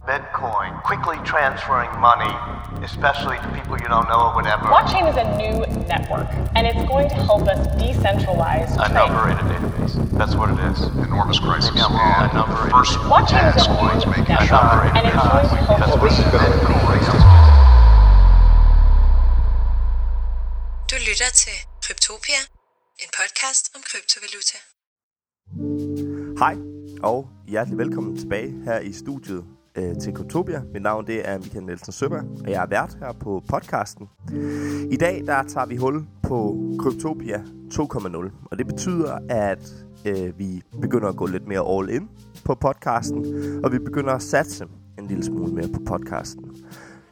Bitcoin, quickly transferring money, especially to people you don't know or whatever. Blockchain is a new network, and it's going to help us decentralize A trade. number in a database. That's what it is. enormous crisis. Maybe I'm wrong. And A number the in- first Blockchain is task a new making network, sure and it's going to help That's us what it is. Du lytter til Kryptopia, en podcast om kryptovaluta. Hej og hjertelig velkommen tilbage her i studiet øh, til Kryptopia. Mit navn det er Michael Nielsen Søberg, og jeg er vært her på podcasten. I dag der tager vi hul på Kryptopia 2.0, og det betyder, at øh, vi begynder at gå lidt mere all in på podcasten, og vi begynder at satse en lille smule mere på podcasten.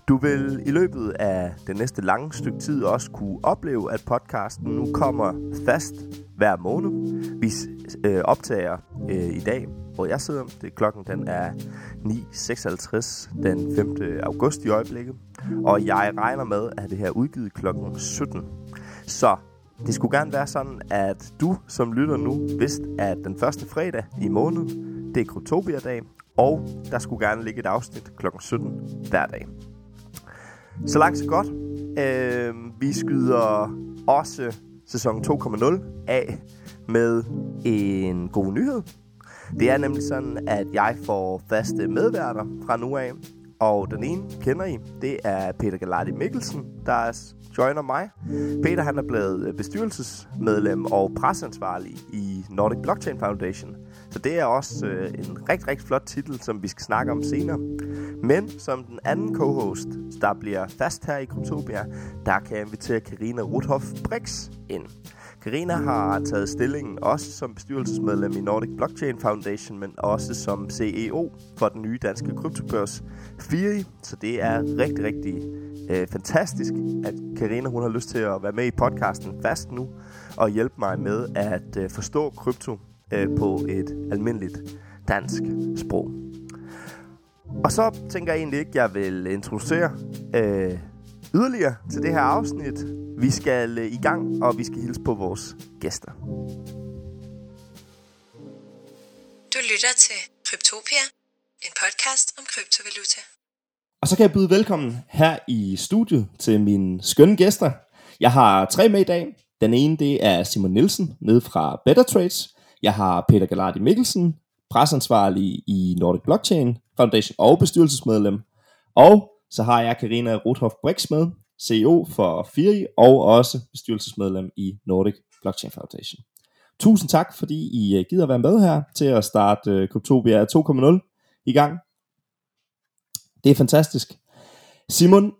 Du vil i løbet af det næste lange stykke tid også kunne opleve, at podcasten nu kommer fast hver måned. Vi øh, optager øh, i dag, hvor jeg sidder. Det er klokken den er 9.56 den 5. august i øjeblikket. Og jeg regner med, at det her er udgivet klokken 17. Så det skulle gerne være sådan, at du som lytter nu vidste, at den første fredag i måneden, det er Krotopia-dag, og der skulle gerne ligge et afsnit klokken 17 hver dag. Så langt så godt. Øh, vi skyder også sæson 2.0 af med en god nyhed. Det er nemlig sådan, at jeg får faste medværter fra nu af. Og den ene kender I, det er Peter Galati Mikkelsen, der joiner mig. Peter han er blevet bestyrelsesmedlem og presseansvarlig i Nordic Blockchain Foundation. Så det er også øh, en rigtig, rigtig flot titel, som vi skal snakke om senere. Men som den anden co-host, der bliver fast her i Kryptopia, der kan jeg invitere Karina Ruthoff Brix ind. Karina har taget stillingen også som bestyrelsesmedlem i Nordic Blockchain Foundation, men også som CEO for den nye danske kryptobørs FIRI. Så det er rigtig, rigtig øh, fantastisk, at Karina hun har lyst til at være med i podcasten fast nu og hjælpe mig med at øh, forstå krypto øh, på et almindeligt dansk sprog. Og så tænker jeg egentlig ikke, at jeg vil introducere øh, yderligere til det her afsnit. Vi skal øh, i gang, og vi skal hilse på vores gæster. Du lytter til Kryptopia, en podcast om kryptovaluta. Og så kan jeg byde velkommen her i studiet til mine skønne gæster. Jeg har tre med i dag. Den ene det er Simon Nielsen nede fra Better Trades. Jeg har Peter Galati Mikkelsen, presansvarlig i Nordic Blockchain Foundation og bestyrelsesmedlem. Og så har jeg Karina Rothoff Brix med, CEO for FIRI og også bestyrelsesmedlem i Nordic Blockchain Foundation. Tusind tak, fordi I øh, gider være med her til at starte uh, Kryptopia 2.0 i gang. Det er fantastisk. Simon,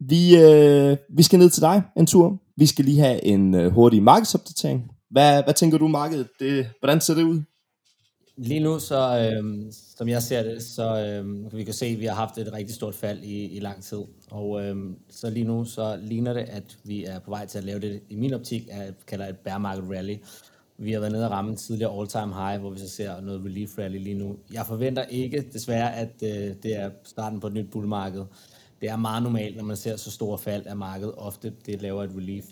vi, øh, vi skal ned til dig en tur. Vi skal lige have en øh, hurtig markedsopdatering. Hvad, hvad tænker du markedet? Det, hvordan ser det ud? Lige nu, så, øhm, som jeg ser det, så øhm, vi kan se, at vi har haft et rigtig stort fald i, i lang tid. Og øhm, så lige nu, så ligner det, at vi er på vej til at lave det, i min optik, er, kalder et bear market rally. Vi har været nede og ramme en tidligere all-time high, hvor vi så ser noget relief rally lige nu. Jeg forventer ikke, desværre, at øh, det er starten på et nyt bullmarked. Det er meget normalt, når man ser så store fald af markedet. Ofte det laver et relief.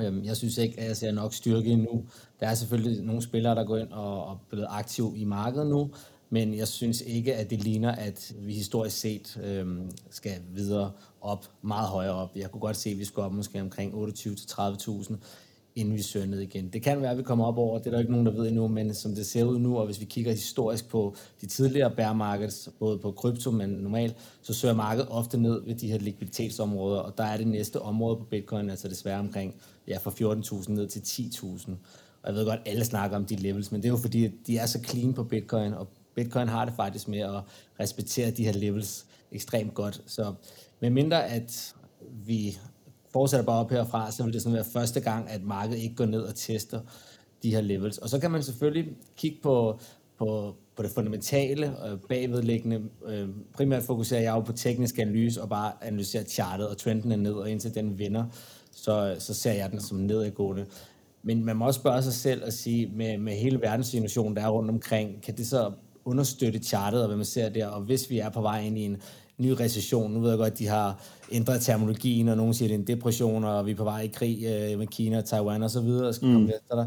Øhm, Jeg synes ikke, at jeg ser nok styrke endnu. Der er selvfølgelig nogle spillere, der går ind og, og blevet aktive i markedet nu, men jeg synes ikke, at det ligner, at vi historisk set øhm, skal videre op, meget højere op. Jeg kunne godt se, at vi skulle op måske omkring 28-30.000 inden vi søger ned igen. Det kan være, at vi kommer op over, det er der ikke nogen, der ved endnu, men som det ser ud nu, og hvis vi kigger historisk på de tidligere bear markets, både på krypto, men normalt, så søger markedet ofte ned ved de her likviditetsområder, og der er det næste område på bitcoin, altså desværre omkring ja, fra 14.000 ned til 10.000. Og jeg ved godt, alle snakker om de levels, men det er jo fordi, at de er så clean på bitcoin, og bitcoin har det faktisk med at respektere de her levels ekstremt godt. Så med mindre at vi fortsætter bare op herfra, så vil det sådan være første gang, at markedet ikke går ned og tester de her levels. Og så kan man selvfølgelig kigge på, på, på det fundamentale og bagvedliggende. Øh, primært fokuserer jeg jo på teknisk analyse og bare analysere chartet, og trenden er ned, og indtil den vinder, så, så ser jeg den som nedadgående. Men man må også spørge sig selv og sige, med, med hele verdenssituationen, der er rundt omkring, kan det så understøtte chartet, og hvad man ser der, og hvis vi er på vej ind i en ny recession, nu ved jeg godt, at de har ændret terminologien, og nogen siger, det er en depression, og vi er på vej i krig øh, med Kina, Taiwan og så videre, og skal komme efter dig.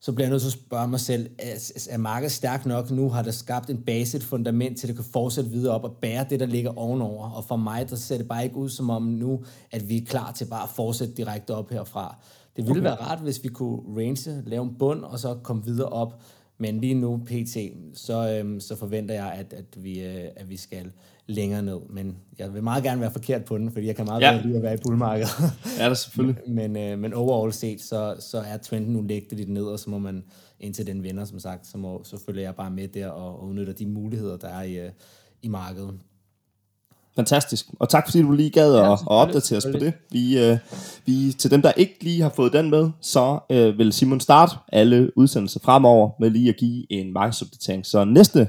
så bliver jeg nødt til at spørge mig selv, er, er markedet stærkt nok nu? Har der skabt en base, et fundament til, at det kan fortsætte videre op og bære det, der ligger ovenover? Og for mig, der ser det bare ikke ud som om nu, at vi er klar til bare at fortsætte direkte op herfra. Det ville okay. være rart, hvis vi kunne range, lave en bund, og så komme videre op. Men lige nu, pt., så, øhm, så forventer jeg, at, at, vi, øh, at vi skal længere ned. Men jeg vil meget gerne være forkert på den, fordi jeg kan meget ja. lide at være i bullmarkedet. ja, det selvfølgelig. men, øh, men overall set, så, så er trenden nu lægget lidt ned, og så må man, indtil den vinder, som sagt, så, må, så følger jeg bare med der og, og udnytter de muligheder, der er i, øh, i markedet. Fantastisk. Og tak fordi du lige gad ja, at, at opdatere os på det. Vi, øh, vi, til dem, der ikke lige har fået den med, så øh, vil Simon starte alle udsendelser fremover med lige at give en markedsopdatering. Så næste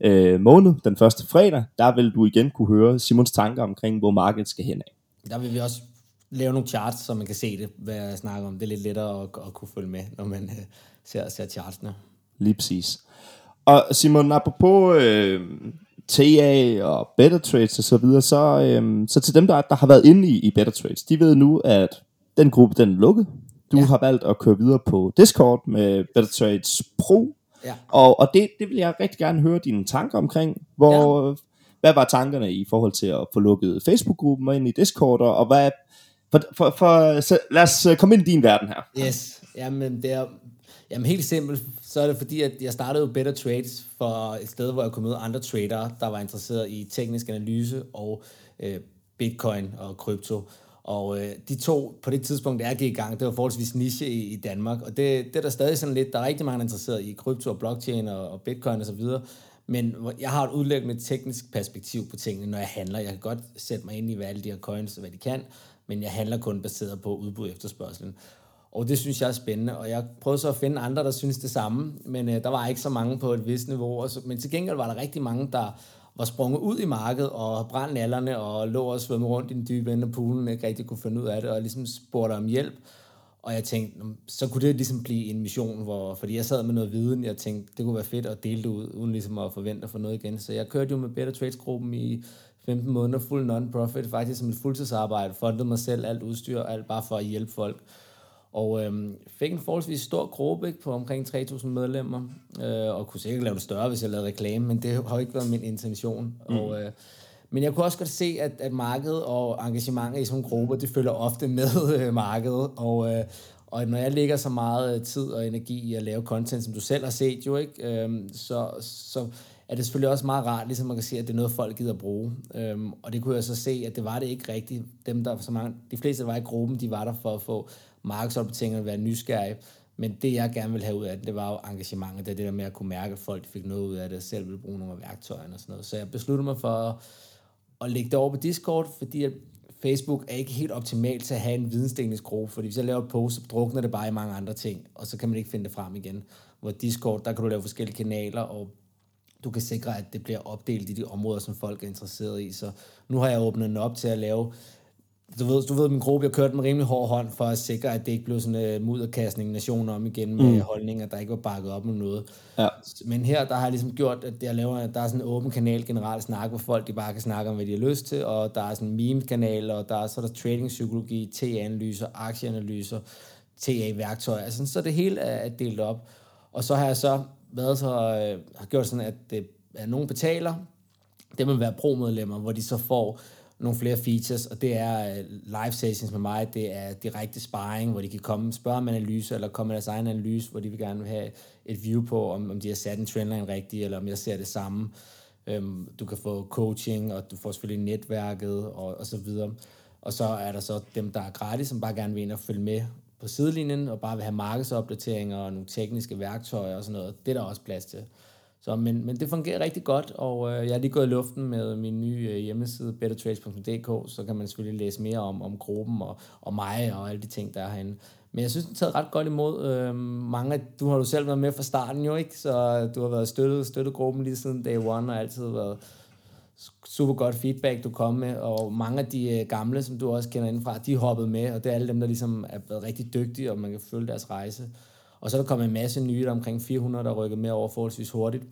øh, måned, den første fredag, der vil du igen kunne høre Simons tanker omkring, hvor markedet skal hen af. Der vil vi også lave nogle charts, så man kan se det, hvad jeg snakker om. Det er lidt lettere at, at kunne følge med, når man øh, ser, ser chartsene. Lige præcis. Og Simon, apropos øh, TA og Better Trades og så videre, så, øhm, så til dem, der, der har været inde i, i Better Trades, de ved nu, at den gruppe, den er lukket. Du ja. har valgt at køre videre på Discord med Better Trades Pro. Ja. Og, og det, det vil jeg rigtig gerne høre dine tanker omkring. Hvor, ja. Hvad var tankerne i forhold til at få lukket Facebook-gruppen og ind i Discord, og hvad... For, for, for, så lad os komme ind i din verden her. Yes, jamen det er Jamen helt simpelt, så er det fordi, at jeg startede jo Better Trades for et sted, hvor jeg kunne møde andre tradere, der var interesseret i teknisk analyse og øh, bitcoin og krypto. Og øh, de to, på det tidspunkt, der gik i gang, det var forholdsvis niche i, i Danmark. Og det, det er der stadig sådan lidt, der er rigtig mange interesseret i krypto og blockchain og, og bitcoin osv., men jeg har et udlæggende teknisk perspektiv på tingene, når jeg handler. Jeg kan godt sætte mig ind i, hvad alle de her coins og hvad de kan, men jeg handler kun baseret på udbud efterspørgselen. Og det synes jeg er spændende, og jeg prøvede så at finde andre, der synes det samme, men øh, der var ikke så mange på et vist niveau. Og så, men til gengæld var der rigtig mange, der var sprunget ud i markedet og brændt nallerne og lå og svømme rundt i den dybe ende af poolen, ikke rigtig kunne finde ud af det, og ligesom spurgte om hjælp. Og jeg tænkte, så kunne det ligesom blive en mission, hvor, fordi jeg sad med noget viden, jeg tænkte, det kunne være fedt at dele det ud, uden ligesom at forvente at få noget igen. Så jeg kørte jo med Better Trades-gruppen i 15 måneder, fuld non-profit, faktisk som et fuldtidsarbejde, fundede mig selv, alt udstyr, alt bare for at hjælpe folk. Og øhm, fik en forholdsvis stor gruppe på omkring 3.000 medlemmer, øh, og kunne sikkert lave det større, hvis jeg lavede reklame, men det har ikke været min intention. Mm. Og, øh, men jeg kunne også godt se, at, at markedet og engagementet i sådan nogle grupper, det følger ofte med øh, markedet, og, øh, og når jeg lægger så meget øh, tid og energi i at lave content, som du selv har set jo, ikke, øh, så, så er det selvfølgelig også meget rart, ligesom man kan sige, at det er noget, folk gider at bruge. Øhm, og det kunne jeg så se, at det var det ikke rigtigt. Dem, der, så mange, de fleste, der var i gruppen, de var der for at få markedsopbetingerne, og være nysgerrige. Men det, jeg gerne vil have ud af det, det var jo engagementet. Det er det der med at kunne mærke, at folk fik noget ud af det, og selv ville bruge nogle af værktøjerne og sådan noget. Så jeg besluttede mig for at, at lægge det over på Discord, fordi at Facebook er ikke helt optimalt til at have en vidensdelingsgruppe, fordi hvis jeg laver et post, så drukner det bare i mange andre ting, og så kan man ikke finde det frem igen. Hvor Discord, der kan du lave forskellige kanaler, og du kan sikre, at det bliver opdelt i de områder, som folk er interesseret i. Så nu har jeg åbnet den op til at lave du ved, du ved, min gruppe, jeg kørte med rimelig hård hånd for at sikre, at det ikke blev sådan en uh, mudderkastning nationer om igen med mm. holdninger, der ikke var bakket op med noget. Ja. Men her, der har jeg ligesom gjort, at jeg laver, der er sådan en åben kanal generelt snak, hvor folk de bare kan snakke om, hvad de har lyst til, og der er sådan en meme-kanal, og der er så der trading-psykologi, TA-analyser, aktieanalyser, TA-værktøjer, altså så det hele er delt op. Og så har jeg så været så, øh, har gjort sådan, at, det, at nogen betaler, det vil være pro-medlemmer, hvor de så får nogle flere features, og det er øh, live sessions med mig, det er direkte sparring, hvor de kan komme og spørge om analyse, eller komme med deres egen analyse, hvor de vil gerne have et view på, om, om de har sat en trendline rigtigt, eller om jeg ser det samme. Øhm, du kan få coaching, og du får selvfølgelig netværket, og, og så videre. Og så er der så dem, der er gratis, som bare gerne vil ind og følge med på sidelinjen, og bare vil have markedsopdateringer og nogle tekniske værktøjer og sådan noget. Det er der også plads til. Så, men, men det fungerer rigtig godt, og øh, jeg er lige gået i luften med min nye øh, hjemmeside, bettertrades.dk, så kan man selvfølgelig læse mere om, om gruppen og, og mig og alle de ting, der er herinde. Men jeg synes, det er taget ret godt imod. Øh, mange, du har jo selv været med fra starten jo, ikke? Så du har været støttet, støttet gruppen lige siden day one, og altid været super godt feedback, du kom med, og mange af de øh, gamle, som du også kender indenfra, de hoppet med, og det er alle dem, der ligesom er været rigtig dygtige, og man kan følge deres rejse. Og så er der kommet en masse nye, der omkring 400, der rykker med over forholdsvis hurtigt.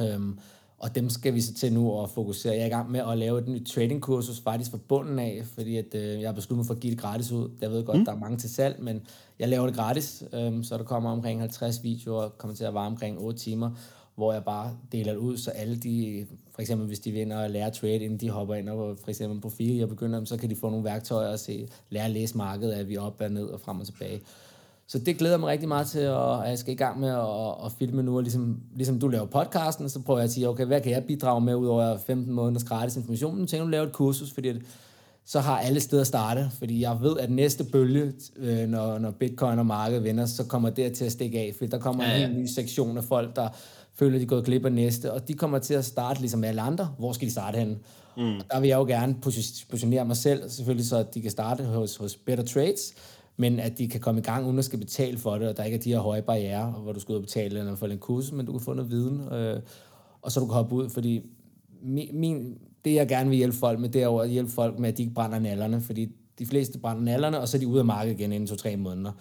Øhm, og dem skal vi så til nu at fokusere. Jeg er i gang med at lave et nyt tradingkursus, faktisk fra bunden af, fordi at, øh, jeg har besluttet mig for at give det gratis ud. Jeg ved godt, mm. der er mange til salg, men jeg laver det gratis, øh, så der kommer omkring 50 videoer, kommer til at vare omkring 8 timer, hvor jeg bare deler det ud, så alle de, for eksempel hvis de vinder at lære trade, inden de hopper ind og for eksempel en profil, jeg begynder, så kan de få nogle værktøjer og se, lære at læse markedet, at vi er op og ned og frem og tilbage. Så det glæder mig rigtig meget til, at jeg skal i gang med at, at filme nu, og ligesom, ligesom du laver podcasten, så prøver jeg at sige, okay, hvad kan jeg bidrage med, udover 15 måneders gratis information? Nu tænker du lave et kursus, fordi det, så har alle steder starte, fordi jeg ved, at næste bølge, øh, når, når bitcoin og markedet vender, så kommer det til at stikke af, fordi der kommer ja, ja. en ny sektion af folk, der føler, de er gået glip af næste, og de kommer til at starte ligesom alle andre. Hvor skal de starte henne? Mm. Der vil jeg jo gerne positionere mig selv, selvfølgelig så at de kan starte hos, hos Better Trades, men at de kan komme i gang, uden at skal betale for det, og der ikke er de her høje barriere, hvor du skal ud og betale eller få en kursus, men du kan få noget viden, øh, og så du kan hoppe ud, fordi min, min, det jeg gerne vil hjælpe folk med, det er at hjælpe folk med, at de ikke brænder nallerne, fordi de fleste brænder nallerne, og så er de ude af markedet igen inden to-tre måneder.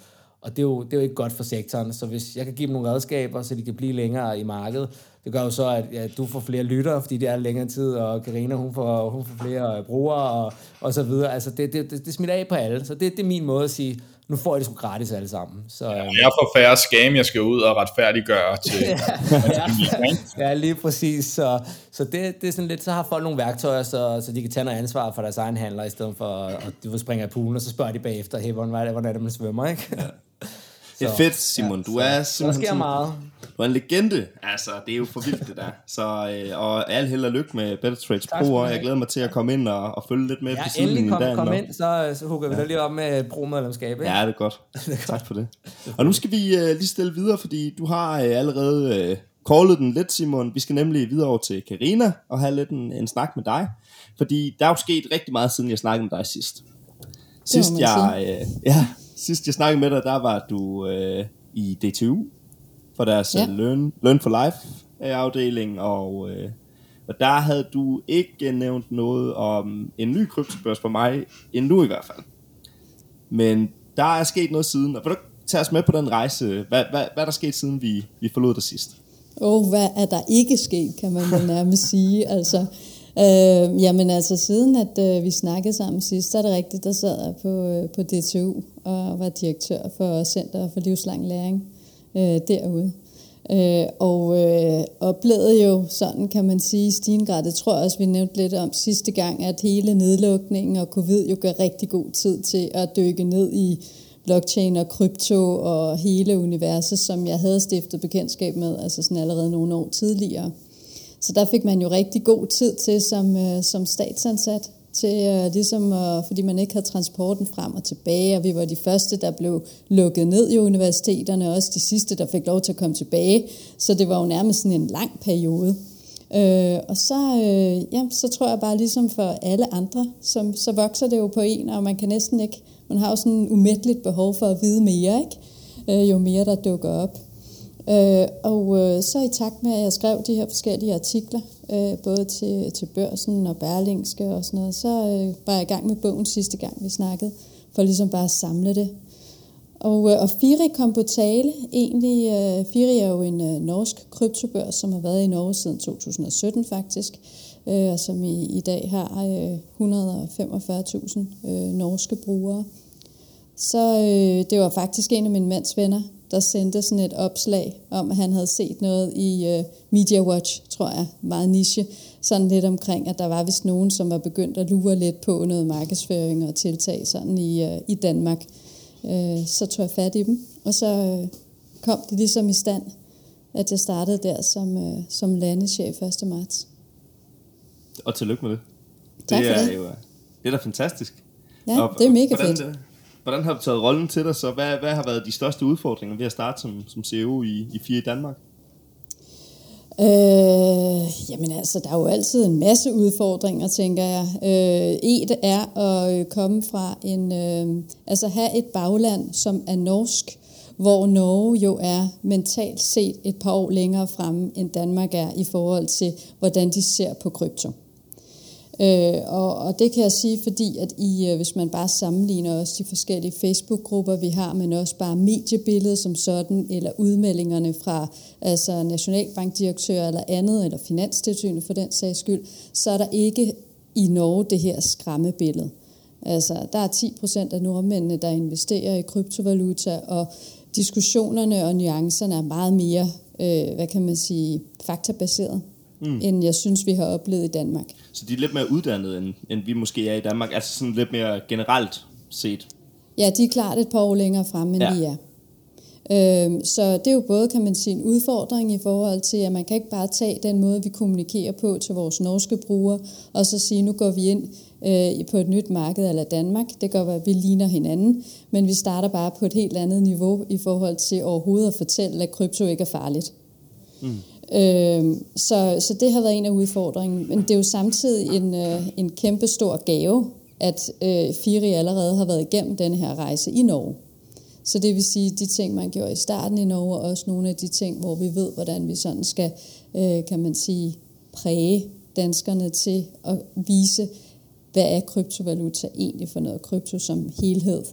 Og det er, jo, det er jo ikke godt for sektoren, så hvis jeg kan give dem nogle redskaber, så de kan blive længere i markedet, det gør jo så, at ja, du får flere lyttere, fordi det er længere tid, og Karina hun får, hun får flere brugere, og, og så videre. Altså, det, det, det, det smitter af på alle, så det, det er min måde at sige, nu får jeg det sgu gratis alle sammen. Så, ja, jeg får færre scam, jeg skal ud og retfærdiggøre til... ja, ja, lige præcis. Så, så det, det er sådan lidt, så har folk nogle værktøjer, så, så de kan tage noget ansvar for deres egen handler, i stedet for at de springe af poolen, og så spørger de bagefter, hey, hvordan, hvordan er det, man svømmer, ikke? Ja. Det er fedt, Simon. Du er simpelthen... Der sker meget. Du er en legende. Altså, det er jo for vildt, det der. Så, øh, og al held og lykke med Better Trades Pro, og jeg glæder mig til at komme ind og, og følge lidt med ja, på siden endelig kom, kom ind, så, så hugger vi ja. lige op med pro-medlemskab. Ja, det er godt. tak for det. Og nu skal vi uh, lige stille videre, fordi du har uh, allerede uh, callet den lidt, Simon. Vi skal nemlig videre over til Karina og have lidt en, en snak med dig. Fordi der er jo sket rigtig meget, siden jeg snakkede med dig sidst. Sidst jeg, uh, ja, sidst jeg snakkede med dig, der var du øh, i DTU for deres ja. Øh, Learn, Learn for Life øh, afdeling, og, øh, og der havde du ikke nævnt noget om en ny kryptobørs for mig, endnu i hvert fald. Men der er sket noget siden, og vil du tage os med på den rejse? Hvad, hvad, hvad er der sket siden vi, vi forlod dig sidst? Åh, oh, hvad er der ikke sket, kan man nærmest sige. Altså, Øh, jamen altså, siden at øh, vi snakkede sammen sidst, så er det rigtigt, der sad jeg på, øh, på DTU og var direktør for Center for Livslang Læring øh, derude. Øh, og øh, oplevede jo sådan, kan man sige, stigende grad, det tror jeg også, vi nævnte lidt om sidste gang, at hele nedlukningen og covid jo gør rigtig god tid til at dykke ned i blockchain og krypto og hele universet, som jeg havde stiftet bekendtskab med, altså sådan allerede nogle år tidligere. Så der fik man jo rigtig god tid til som, øh, som statsansat, til øh, ligesom, øh, fordi man ikke havde transporten frem og tilbage, og vi var de første, der blev lukket ned i universiteterne, og også de sidste, der fik lov til at komme tilbage. Så det var jo nærmest sådan en lang periode. Øh, og så, øh, ja, så tror jeg bare ligesom for alle andre, som, så vokser det jo på en, og man kan næsten ikke, man har jo sådan en umætteligt behov for at vide mere, ikke? Øh, jo mere der dukker op. Øh, og øh, så i takt med, at jeg skrev de her forskellige artikler, øh, både til, til børsen og Berlingske og sådan noget, så øh, var jeg i gang med bogen sidste gang, vi snakkede, for ligesom bare at samle det. Og, øh, og Firi kom på tale. Egentlig, øh, Firi er jo en øh, norsk kryptobørs, som har været i Norge siden 2017 faktisk, øh, og som i, i dag har øh, 145.000 øh, norske brugere. Så øh, det var faktisk en af mine mands venner, der sendte sådan et opslag om, at han havde set noget i uh, Media Watch, tror jeg, meget niche, sådan lidt omkring, at der var vist nogen, som var begyndt at lure lidt på noget markedsføring og tiltag sådan i, uh, i Danmark. Uh, så tog jeg fat i dem, og så uh, kom det ligesom i stand, at jeg startede der som, uh, som landeschef 1. marts. Og tillykke med det. Tak det er det. jo det er da fantastisk. Ja, og, det er mega fedt. Hvordan har du taget rollen til dig, så hvad, hvad har været de største udfordringer ved at starte som, som CEO i, i FIRE i Danmark? Øh, jamen altså, der er jo altid en masse udfordringer, tænker jeg. Øh, et er at øh, komme fra en, øh, altså have et bagland, som er norsk, hvor Norge jo er mentalt set et par år længere fremme, end Danmark er i forhold til, hvordan de ser på krypto. Øh, Øh, og, og det kan jeg sige, fordi at I, øh, hvis man bare sammenligner også de forskellige Facebook-grupper, vi har, men også bare mediebilledet som sådan, eller udmeldingerne fra altså nationalbankdirektører eller andet, eller finanstilsynet for den sags skyld, så er der ikke i Norge det her skræmmebillede. Altså, der er 10 procent af nordmændene, der investerer i kryptovaluta, og diskussionerne og nuancerne er meget mere, øh, hvad kan man sige, faktabaseret, mm. end jeg synes, vi har oplevet i Danmark. Så de er lidt mere uddannede, end, end vi måske er i Danmark? Altså sådan lidt mere generelt set? Ja, de er klart et par år længere frem, end ja. vi er. Øhm, så det er jo både, kan man sige, en udfordring i forhold til, at man kan ikke bare tage den måde, vi kommunikerer på til vores norske brugere, og så sige, nu går vi ind øh, på et nyt marked eller Danmark. Det gør, at vi ligner hinanden, men vi starter bare på et helt andet niveau i forhold til overhovedet at fortælle, at krypto ikke er farligt. Mm. Øh, så, så det har været en af udfordringen. Men det er jo samtidig en, øh, en kæmpe stor gave, at øh, Firi allerede har været igennem denne her rejse i Norge. Så det vil sige, de ting, man gjorde i starten i Norge, og også nogle af de ting, hvor vi ved, hvordan vi sådan skal, øh, kan man sige, præge danskerne til at vise, hvad er kryptovaluta egentlig for noget krypto som helhed.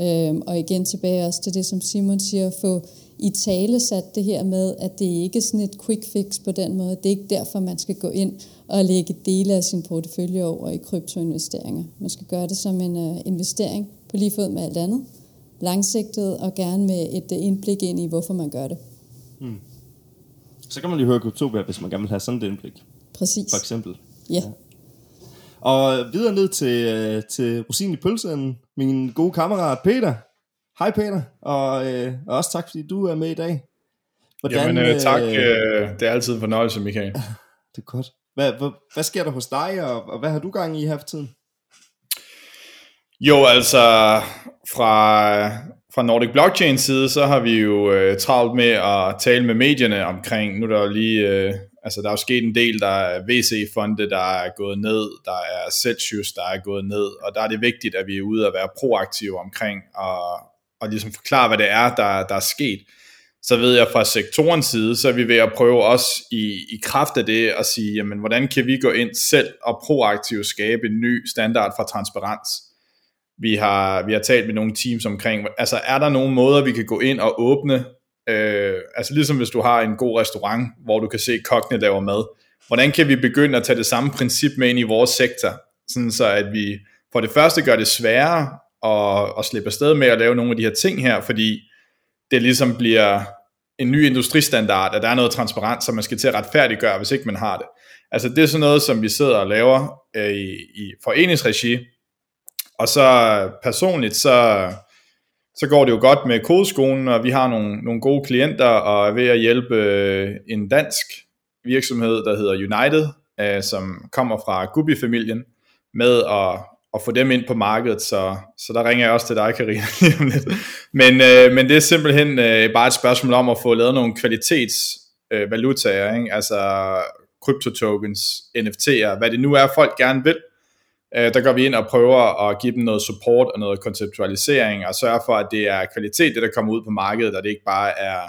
Øh, og igen tilbage også til det, som Simon siger, at få i tale sat det her med, at det ikke er sådan et quick fix på den måde. Det er ikke derfor, man skal gå ind og lægge dele af sin portefølje over i kryptoinvesteringer. Man skal gøre det som en uh, investering på lige fod med alt andet. Langsigtet og gerne med et uh, indblik ind i, hvorfor man gør det. Hmm. Så kan man lige høre Kryptopia, hvis man gerne vil have sådan et indblik. Præcis. For eksempel. Ja. ja. Og videre ned til, øh, til Rosin i pølsen, min gode kammerat Peter. Hej Peter, og, øh, og også tak fordi du er med i dag. Hvordan, Jamen øh, tak, øh, det er altid en fornøjelse Michael. det er godt. Hvad, hvad, hvad sker der hos dig, og, og hvad har du gang i her for tiden? Jo, altså fra, fra Nordic Blockchain side, så har vi jo øh, travlt med at tale med medierne omkring, nu er der jo lige øh, Altså, der er jo sket en del, der er VC-fonde, der er gået ned, der er Celsius, der er gået ned, og der er det vigtigt, at vi er ude og være proaktive omkring, og, og ligesom forklare, hvad det er, der, der er sket. Så ved jeg fra sektorens side, så er vi ved at prøve også i, i kraft af det at sige, jamen, hvordan kan vi gå ind selv og proaktivt skabe en ny standard for transparens? Vi har, vi har talt med nogle teams omkring, altså er der nogle måder, vi kan gå ind og åbne Øh, altså ligesom hvis du har en god restaurant, hvor du kan se kokkene laver mad. Hvordan kan vi begynde at tage det samme princip med ind i vores sektor, sådan så at vi for det første gør det sværere at, at slippe afsted med at lave nogle af de her ting her, fordi det ligesom bliver en ny industristandard, at der er noget transparent, som man skal til at retfærdiggøre, hvis ikke man har det. Altså det er sådan noget, som vi sidder og laver øh, i, i foreningsregi, og så personligt, så så går det jo godt med kodeskolen, og vi har nogle, nogle gode klienter, og er ved at hjælpe øh, en dansk virksomhed, der hedder United, øh, som kommer fra Gubi-familien, med at, at få dem ind på markedet, så, så der ringer jeg også til dig, Karina, lige om lidt. Men, øh, men det er simpelthen øh, bare et spørgsmål om at få lavet nogle kvalitetsvalutaer, øh, altså kryptotokens, NFT'er, hvad det nu er, folk gerne vil, Øh, der går vi ind og prøver at give dem noget support og noget konceptualisering, og sørge for, at det er kvalitet, det der kommer ud på markedet, og det ikke bare er,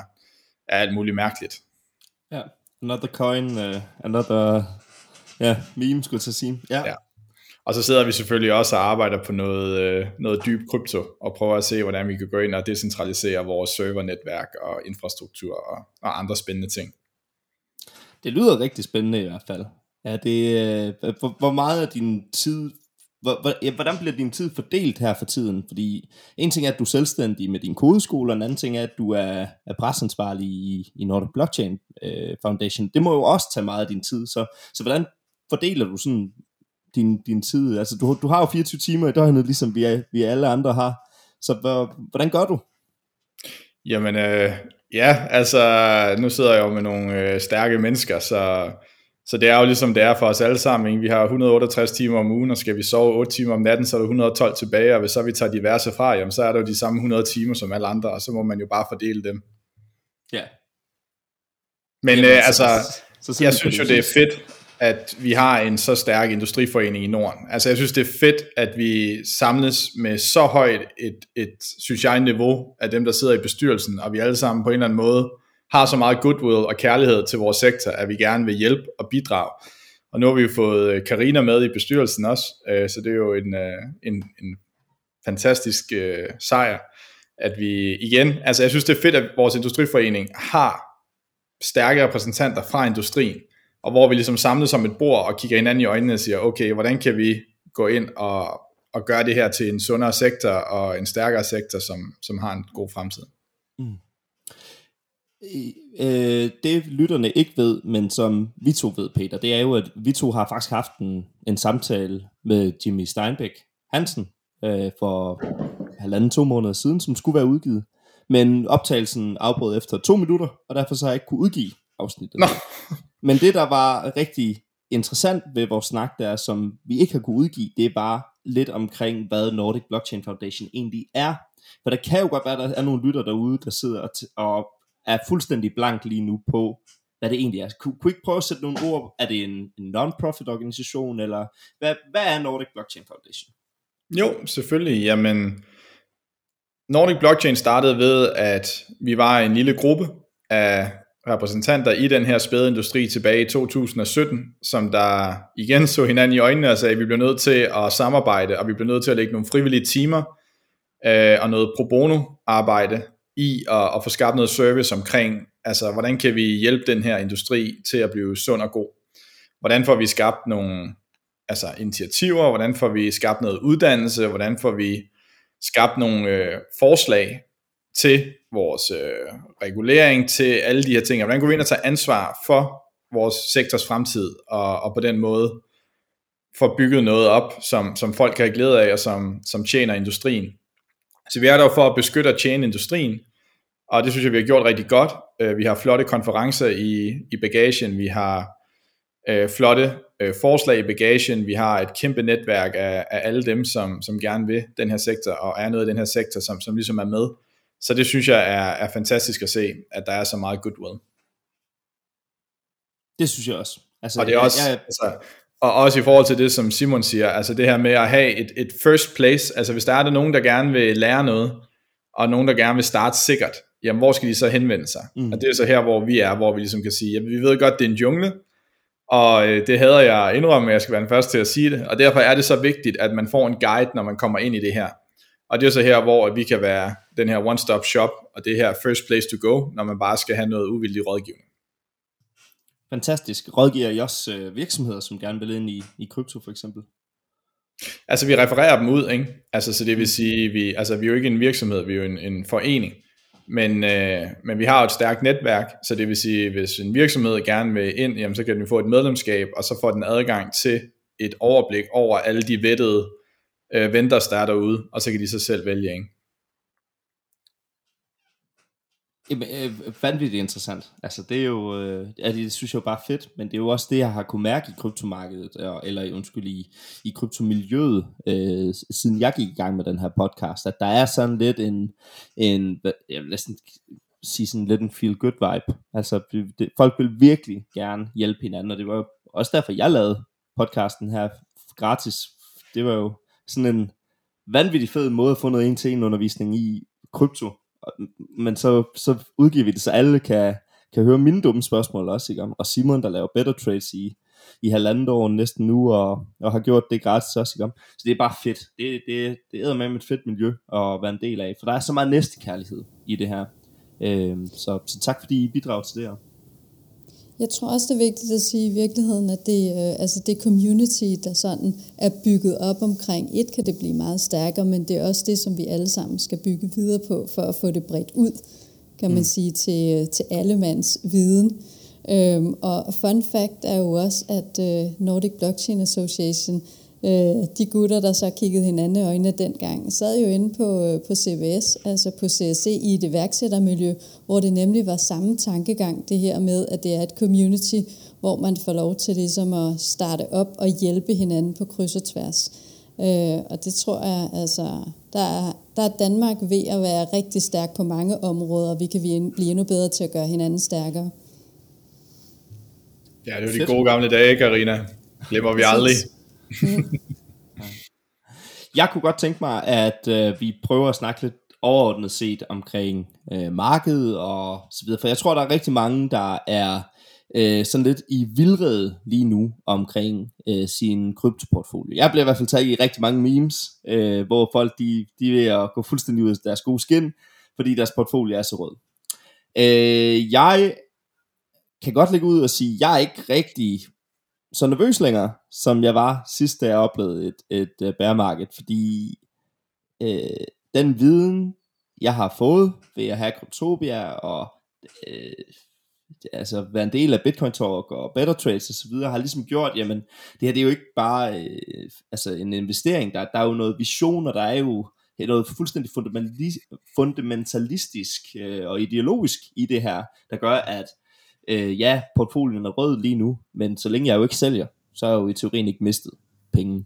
er alt muligt mærkeligt. Ja, another coin, uh, another ja, meme, skulle jeg sige. Ja. ja. Og så sidder vi selvfølgelig også og arbejder på noget, øh, noget dyb krypto, og prøver at se, hvordan vi kan gå ind og decentralisere vores servernetværk og infrastruktur og, og andre spændende ting. Det lyder rigtig spændende i hvert fald. Er det, øh, hvor, hvor meget af din tid, hvordan bliver din tid fordelt her for tiden? Fordi en ting er, at du er selvstændig med din kodeskole, og en anden ting er, at du er, er i, i Nordic Blockchain øh, Foundation. Det må jo også tage meget af din tid, så, så hvordan fordeler du sådan din, din tid? Altså, du, du har jo 24 timer i døgnet, ligesom vi, er, vi alle andre har. Så hvor, hvordan gør du? Jamen, øh, ja, altså, nu sidder jeg jo med nogle øh, stærke mennesker, så så det er jo ligesom det er for os alle sammen. Ikke? Vi har 168 timer om ugen, og skal vi sove 8 timer om natten, så er der 112 tilbage, og hvis så vi tager diverse fra, jamen, så er der jo de samme 100 timer som alle andre, og så må man jo bare fordele dem. Ja. Men jamen, øh, altså, så, så jeg synes jo, det er fedt, at vi har en så stærk industriforening i Norden. Altså jeg synes, det er fedt, at vi samles med så højt et, et synes jeg, niveau af dem, der sidder i bestyrelsen, og vi alle sammen på en eller anden måde har så meget goodwill og kærlighed til vores sektor, at vi gerne vil hjælpe og bidrage. Og nu har vi jo fået øh, Karina med i bestyrelsen også, øh, så det er jo en, øh, en, en fantastisk sejr, at vi igen, altså jeg synes det er fedt, at vores industriforening har stærke repræsentanter fra industrien, og hvor vi ligesom samles som et bord og kigger hinanden i øjnene og siger, okay, hvordan kan vi gå ind og, og gøre det her til en sundere sektor og en stærkere sektor, som, som har en god fremtid. Mm. Øh, det lytterne ikke ved, men som vi to ved, Peter, det er jo, at vi to har faktisk haft en, en samtale med Jimmy Steinbeck Hansen øh, for halvanden to måneder siden, som skulle være udgivet. Men optagelsen afbrød efter to minutter, og derfor så har jeg ikke kunne udgive afsnittet. Nå. Men det, der var rigtig interessant ved vores snak, der som vi ikke har kunne udgive, det er bare lidt omkring, hvad Nordic Blockchain Foundation egentlig er. For der kan jo godt være, at der er nogle lytter derude, der sidder og, og er fuldstændig blank lige nu på, hvad det egentlig er. Kunne, kunne ikke prøve at sætte nogle ord? Er det en, en non-profit organisation, eller hvad, hvad er Nordic Blockchain Foundation? Jo, selvfølgelig. Jamen, Nordic Blockchain startede ved, at vi var en lille gruppe af repræsentanter i den her spæde industri tilbage i 2017, som der igen så hinanden i øjnene og sagde, at vi bliver nødt til at samarbejde, og vi bliver nødt til at lægge nogle frivillige timer øh, og noget pro bono arbejde i at, at få skabt noget service omkring, altså hvordan kan vi hjælpe den her industri til at blive sund og god? Hvordan får vi skabt nogle altså initiativer, hvordan får vi skabt noget uddannelse, hvordan får vi skabt nogle øh, forslag? Til vores øh, regulering, til alle de her ting, hvordan går vi ind og tager ansvar for vores sektors fremtid, og, og på den måde får bygget noget op, som, som folk kan have glæde af, og som, som tjener industrien. Så vi er der for at beskytte og tjene industrien, og det synes jeg, vi har gjort rigtig godt. Øh, vi har flotte konferencer i, i bagagen, vi har øh, flotte øh, forslag i bagagen, vi har et kæmpe netværk af, af alle dem, som, som gerne vil den her sektor, og er noget i den her sektor, som, som ligesom er med. Så det synes jeg er, er fantastisk at se, at der er så meget goodwill. Det synes jeg også. Altså, og det er også, jeg, jeg... Altså, og også i forhold til det, som Simon siger, altså det her med at have et, et first place, altså hvis der er der nogen, der gerne vil lære noget, og nogen, der gerne vil starte sikkert, jamen hvor skal de så henvende sig? Mm. Og det er så her, hvor vi er, hvor vi ligesom kan sige, jamen vi ved godt, det er en jungle, og øh, det hader jeg indrømme, at jeg skal være den første til at sige det, og derfor er det så vigtigt, at man får en guide, når man kommer ind i det her. Og det er så her, hvor vi kan være den her one-stop shop, og det her first place to go, når man bare skal have noget uvildig rådgivning. Fantastisk. Rådgiver I også øh, virksomheder, som gerne vil ind i, i krypto for eksempel? Altså vi refererer dem ud, ikke? Altså så det vil sige, vi, altså vi er jo ikke en virksomhed, vi er jo en, en forening. Men, øh, men vi har et stærkt netværk, så det vil sige, hvis en virksomhed gerne vil ind, jamen, så kan den få et medlemskab, og så får den adgang til et overblik over alle de vettede øh, vendors, der er derude, og så kan de så selv vælge. Ikke? Øh, vanvittigt interessant. Altså det er jo, øh, altså, det synes jeg jo bare fedt, men det er jo også det, jeg har kunne mærke i kryptomarkedet, eller undskyld, i, i kryptomiljøet, øh, siden jeg gik i gang med den her podcast, at der er sådan lidt en, en jeg vil næsten sige sådan lidt en feel good vibe. Altså det, folk vil virkelig gerne hjælpe hinanden, og det var jo også derfor, jeg lavede podcasten her gratis. Det var jo sådan en vanvittig fed måde at få noget en til en undervisning i krypto, men så, så udgiver vi det, så alle kan, kan høre mine dumme spørgsmål også, ikke? og Simon, der laver Better Trades i, i halvandet år næsten nu, og, og har gjort det gratis også, ikke? så det er bare fedt. Det, det, det er med et fedt miljø at være en del af, for der er så meget næstekærlighed i det her. Øh, så, så tak fordi I bidrager til det her. Jeg tror også, det er vigtigt at sige i virkeligheden, at det, øh, altså det community, der sådan er bygget op omkring, et kan det blive meget stærkere, men det er også det, som vi alle sammen skal bygge videre på, for at få det bredt ud, kan man mm. sige, til, øh, til alle mands viden. Øhm, og fun fact er jo også, at øh, Nordic Blockchain Association Øh, de gutter, der så kiggede hinanden i øjnene dengang, sad jo inde på, øh, på CVS, altså på CSC i et iværksættermiljø, hvor det nemlig var samme tankegang, det her med, at det er et community, hvor man får lov til ligesom at starte op og hjælpe hinanden på kryds og tværs. Øh, og det tror jeg, altså, der er, der er Danmark ved at være rigtig stærk på mange områder, og vi kan blive endnu bedre til at gøre hinanden stærkere. Ja, det er jo de gode gamle dage, Karina. Glemmer vi aldrig. Jeg kunne godt tænke mig, at øh, vi prøver at snakke lidt overordnet set omkring øh, markedet og så videre, for jeg tror, der er rigtig mange, der er øh, sådan lidt i vildrede lige nu omkring øh, sin kryptoportfolio. Jeg bliver i hvert fald taget i rigtig mange memes, øh, hvor folk de, de er ved at gå fuldstændig ud af deres gode skin, fordi deres portfolio er så rød. Øh, jeg kan godt lægge ud og sige, at jeg er ikke rigtig så nervøs længere, som jeg var sidst, da jeg oplevede et, et uh, bæremarked, fordi øh, den viden, jeg har fået ved at have Cryptopia og øh, altså være en del af Bitcoin Talk og Better Trades og så videre, har ligesom gjort, jamen det her det er jo ikke bare øh, altså en investering, der, der er jo noget vision, og der er jo noget fuldstændig fundamentalistisk øh, og ideologisk i det her, der gør, at øh, ja, portfolien er rød lige nu, men så længe jeg jo ikke sælger, så har jeg jo i teorien ikke mistet penge.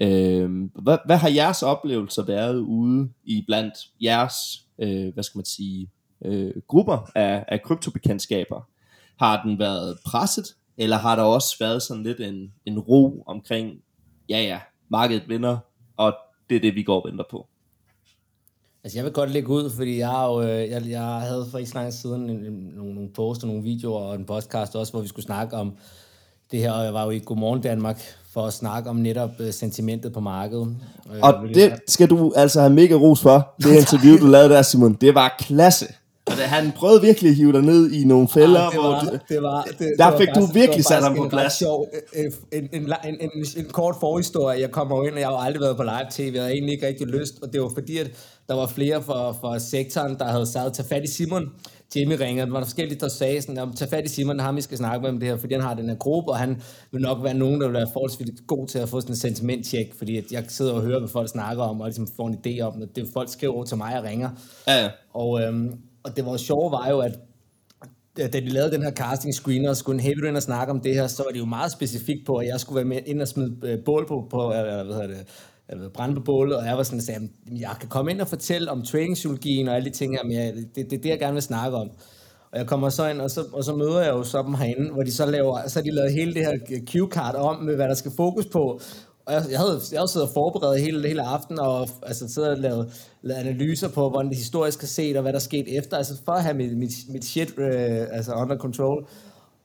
Øh, hvad, hvad har jeres oplevelser været ude i blandt jeres, øh, hvad skal man sige, øh, grupper af, af kryptobekendtskaber? Har den været presset, eller har der også været sådan lidt en, en ro omkring, ja ja, markedet vinder, og det er det, vi går og venter på? Altså jeg vil godt lægge ud, fordi jeg, har jo, øh, jeg, jeg havde for ikke så lang siden en, en, nogle, nogle poster, nogle videoer og en podcast også, hvor vi skulle snakke om det her, og jeg var jo i Godmorgen Danmark for at snakke om netop uh, sentimentet på markedet. Og det skal du altså have mega ros for, det interview, du lavede der, Simon. Det var klasse. Og det, han prøvede virkelig at hive dig ned i nogle fælder, ja, det var, hvor det, det var, det, der det fik var du faktisk, virkelig sat ham på plads. Sjov, en, en, en, en, en, en kort forhistorie. Jeg kommer ind, og jeg har aldrig været på live tv, jeg havde egentlig ikke rigtig lyst, og det var fordi, at der var flere fra, fra sektoren, der havde sagt, tag fat i Simon. Jamie ringede, der var forskellige, der sagde sådan, tag fat i Simon, ham vi skal snakke med om det her, fordi han har den her gruppe, og han vil nok være nogen, der vil være forholdsvis god til at få sådan en sentimenttjek, fordi at jeg sidder og hører, hvad folk snakker om, og ligesom får en idé om det. det folk skriver over til mig og ringer. Ja, ja. Og, øhm, og det var sjove var jo, at da de lavede den her casting screener, og skulle en heavy og snakke om det her, så var det jo meget specifikt på, at jeg skulle være med ind og smide øh, bål på, på hvad hedder det, brænde på bålet, og jeg var sådan, at sagde, jeg kan komme ind og fortælle om træningspsykologien og alle de ting her, men jeg, det, det er det, jeg gerne vil snakke om. Og jeg kommer så ind, og så, og så møder jeg jo så dem herinde, hvor de så laver, så har de lavet hele det her cue-card om, med hvad der skal fokus på. Og jeg, jeg havde, jeg havde siddet og forberedt hele, hele aften, og altså, siddet og lavet, lavet analyser på, hvordan det historisk har set, og hvad der skete efter, altså for at have mit, mit, mit shit øh, altså under control.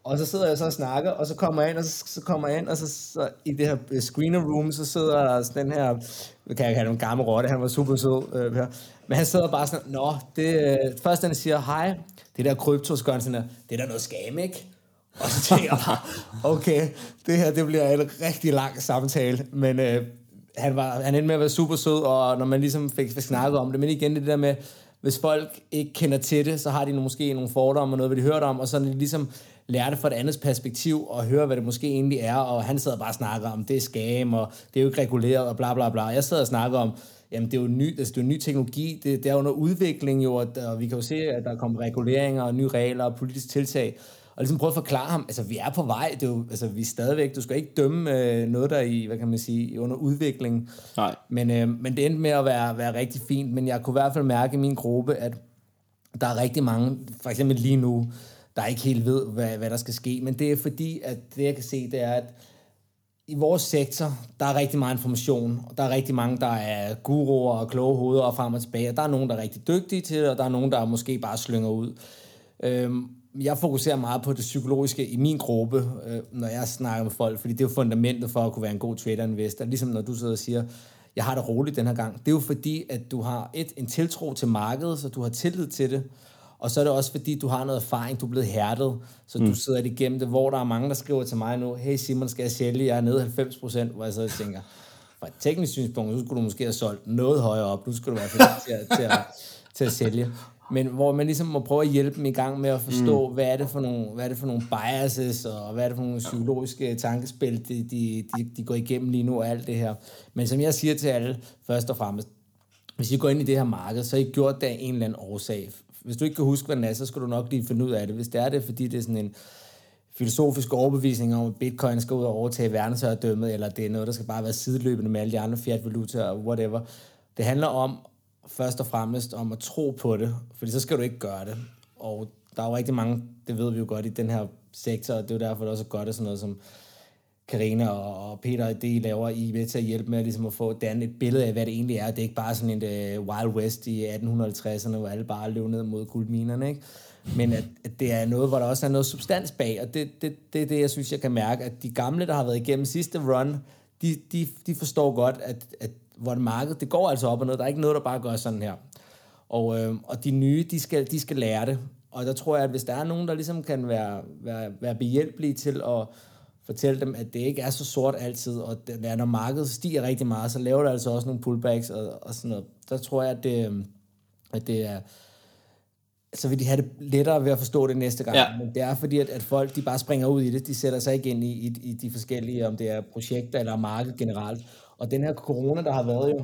Og så sidder jeg så og snakker, og så kommer jeg ind, og så, så kommer jeg ind, og så, så i det her øh, screener room, så sidder der sådan den her, kan jeg kalde en gammel rotte, han var super sød, øh, her. men han sidder bare sådan, nå, det, øh, først han siger, hej, det der krypto, så sådan det er da noget skam, ikke? Og så tænker jeg bare, okay, det her, det bliver en rigtig lang samtale, men øh, han, var, han endte med at være super sød, og når man ligesom fik, fik snakket om det, men igen det der med, hvis folk ikke kender til det, så har de måske nogle fordomme og noget, hvad de hørte om, og så er de ligesom lærer det fra et andet perspektiv, og høre, hvad det måske egentlig er, og han sidder bare og snakker om, det er skam, og det er jo ikke reguleret, og bla bla bla. Jeg sidder og snakker om, jamen det er jo ny, altså, det er jo ny teknologi, det, det er under udvikling jo, og, og vi kan jo se, at der kommer reguleringer, og nye regler, og politisk tiltag, og ligesom prøve at forklare ham, altså vi er på vej, det er jo, altså vi er stadigvæk, du skal ikke dømme øh, noget, der i, hvad kan man sige, under udvikling. Nej. Men, øh, men det endte med at være, være rigtig fint, men jeg kunne i hvert fald mærke i min gruppe, at der er rigtig mange, for eksempel lige nu, der ikke helt ved, hvad, hvad der skal ske. Men det er fordi, at det jeg kan se, det er, at i vores sektor, der er rigtig meget information, og der er rigtig mange, der er guruer og kloge hoveder og frem og tilbage, og der er nogen, der er rigtig dygtige til det, og der er nogen, der måske bare slynger ud. Øhm, jeg fokuserer meget på det psykologiske i min gruppe, øh, når jeg snakker med folk, fordi det er jo fundamentet for at kunne være en god trader-investor. Ligesom når du sidder og siger, jeg har det roligt den her gang. Det er jo fordi, at du har et en tiltro til markedet, så du har tillid til det, og så er det også fordi, du har noget erfaring, du er blevet hærdet, så mm. du sidder det igennem det, hvor der er mange, der skriver til mig nu, hey Simon, skal jeg sælge? Jeg er nede 90 procent, hvor jeg så tænker, fra et teknisk synspunkt, så skulle du måske have solgt noget højere op, nu skulle du være til, at, til, at, til at sælge. Men hvor man ligesom må prøve at hjælpe dem i gang med at forstå, mm. hvad, er det for nogle, hvad er det for nogle biases, og hvad er det for nogle psykologiske tankespil, de, de, de, de går igennem lige nu, og alt det her. Men som jeg siger til alle, først og fremmest, hvis I går ind i det her marked, så har I gjort det af en eller anden årsag hvis du ikke kan huske, hvad den er, så skal du nok lige finde ud af det. Hvis det er det, fordi det er sådan en filosofisk overbevisning om, at bitcoin skal ud og overtage verdensherredømmet, eller det er noget, der skal bare være sideløbende med alle de andre fiat-valutaer og whatever. Det handler om, først og fremmest, om at tro på det, fordi så skal du ikke gøre det. Og der er jo rigtig mange, det ved vi jo godt i den her sektor, og det er jo derfor, det også er godt, at sådan noget som Karina og, Peter, det I laver, I er med til at hjælpe med ligesom at få danne et billede af, hvad det egentlig er. Det er ikke bare sådan et uh, Wild West i 1850'erne, hvor alle bare løb ned mod guldminerne, ikke? Men at, at det er noget, hvor der også er noget substans bag, og det, det, det er det, jeg synes, jeg kan mærke, at de gamle, der har været igennem sidste run, de, de, de forstår godt, at, at hvor det marked, det går altså op og ned. Der er ikke noget, der bare gør sådan her. Og, øh, og de nye, de skal, de skal lære det. Og der tror jeg, at hvis der er nogen, der ligesom kan være, være, være behjælpelige til at fortælle dem, at det ikke er så sort altid, og det, når markedet stiger rigtig meget, så laver det altså også nogle pullbacks og, og sådan noget. Der tror jeg, at det, at det er, så vil de have det lettere ved at forstå det næste gang. Ja. Men det er fordi, at, at folk de bare springer ud i det. De sætter sig ikke ind i, i, i de forskellige, om det er projekter eller marked generelt. Og den her corona, der har været jo,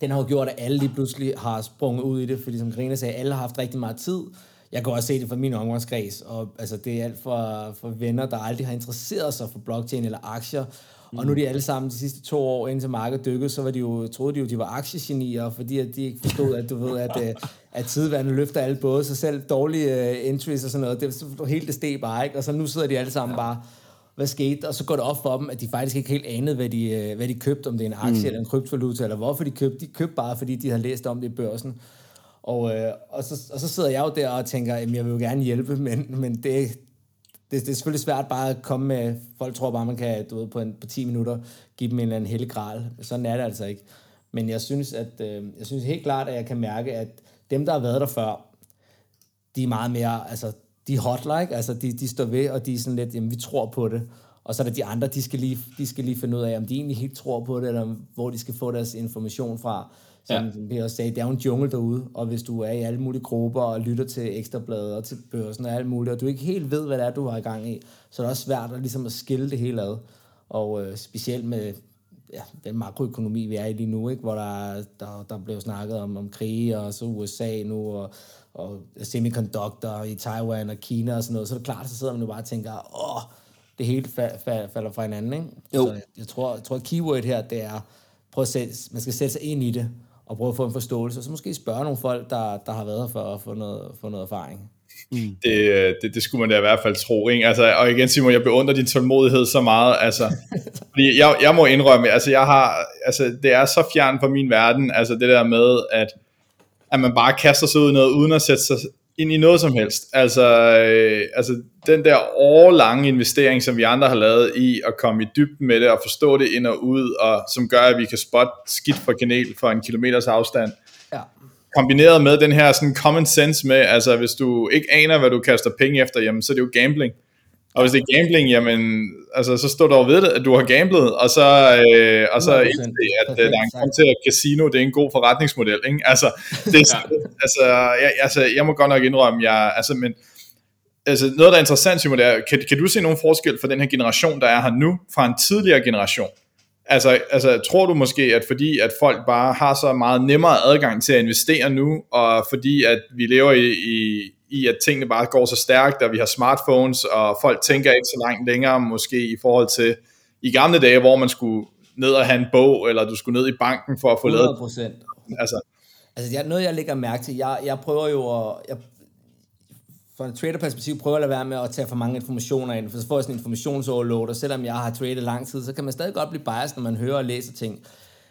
den har jo gjort, at alle lige pludselig har sprunget ud i det, fordi som Karina sagde, alle har haft rigtig meget tid. Jeg kan også se det fra min omgangskreds, og altså, det er alt for, for venner, der aldrig har interesseret sig for blockchain eller aktier, Mm. Og nu er de alle sammen de sidste to år, indtil markedet dykkede, så var de jo, troede de jo, de var aktiegenier, fordi at de ikke forstod, at du ved, at, øh, at tidvandet løfter alle både, så selv dårlige uh, entries og sådan noget, det var helt det steg bare, ikke? Og så nu sidder de alle sammen ja. bare, hvad skete? Og så går det op for dem, at de faktisk ikke helt anede, hvad de, øh, hvad de købte, om det er en aktie mm. eller en kryptovaluta, eller hvorfor de købte. De købte bare, fordi de har læst om det i børsen. Og, øh, og, så, og så sidder jeg jo der og tænker, at jeg vil jo gerne hjælpe, men, men det, det, det er selvfølgelig svært bare at komme med, folk tror bare, man kan du ved, på, en, på 10 minutter give dem en eller anden hellig gral. Sådan er det altså ikke. Men jeg synes, at, øh, jeg synes helt klart, at jeg kan mærke, at dem, der har været der før, de er meget mere, altså, de er hot-like, altså de, de står ved, og de er sådan lidt, jamen vi tror på det. Og så er der de andre, de skal lige, de skal lige finde ud af, om de egentlig helt tror på det, eller hvor de skal få deres information fra. Som ja. vi også sagde, det er jo en jungle derude, og hvis du er i alle mulige grupper og lytter til ekstrabladet og til børsen og alt muligt, og du ikke helt ved, hvad det er, du har i gang i, så er det også svært at, ligesom at skille det hele ad. Og øh, specielt med ja, den makroøkonomi, vi er i lige nu, ikke? hvor der, der, der blev snakket om, om krige, og så USA nu, og, og semiconductor i Taiwan og Kina og sådan noget, så er det klart, så sidder man jo bare og tænker, åh, det hele fa- fa- falder fra hinanden. Ikke? Jo. Så jeg, jeg, tror, jeg tror, at keyword her, det er, prøv at sætte, man skal sætte sig ind i det, og prøve at få en forståelse, og så måske spørge nogle folk, der, der har været her for at få noget, få noget erfaring. Mm. Det, det, det skulle man da i hvert fald tro, ikke? Altså, og igen Simon, jeg beundrer din tålmodighed så meget, altså, fordi jeg, jeg må indrømme, altså jeg har, altså det er så fjern fra min verden, altså det der med, at, at man bare kaster sig ud i noget, uden at sætte sig ind i noget som helst. Altså, øh, altså den der årlange investering, som vi andre har lavet i at komme i dybden med det og forstå det ind og ud, og som gør, at vi kan spotte skidt fra kanel for en kilometers afstand. Kombineret med den her sådan common sense med, altså hvis du ikke aner, hvad du kaster penge efter, jamen så er det jo gambling. Og hvis det er gambling, jamen, altså, så står du over ved det, at du har gamblet, og så, øh, og så indse, at øh, der er en grund til, at casino det er en god forretningsmodel. Ikke? Altså, det, ja. altså, jeg, altså, jeg må godt nok indrømme, jeg, altså, men, altså, noget, der er interessant, Simon, det er, kan, kan du se nogen forskel for den her generation, der er her nu, fra en tidligere generation? Altså, altså, tror du måske, at fordi at folk bare har så meget nemmere adgang til at investere nu, og fordi at vi lever i, i, i, at tingene bare går så stærkt, og vi har smartphones, og folk tænker ikke så langt længere måske i forhold til i gamle dage, hvor man skulle ned og have en bog, eller du skulle ned i banken for at få 100%. lavet... 100%. Altså, altså jeg, noget jeg lægger mærke til, jeg, jeg prøver jo at... Jeg, fra et trader-perspektiv prøver at lade være med at tage for mange informationer ind, for så får jeg sådan en informationsoverload, og selvom jeg har tradet lang tid, så kan man stadig godt blive biased, når man hører og læser ting.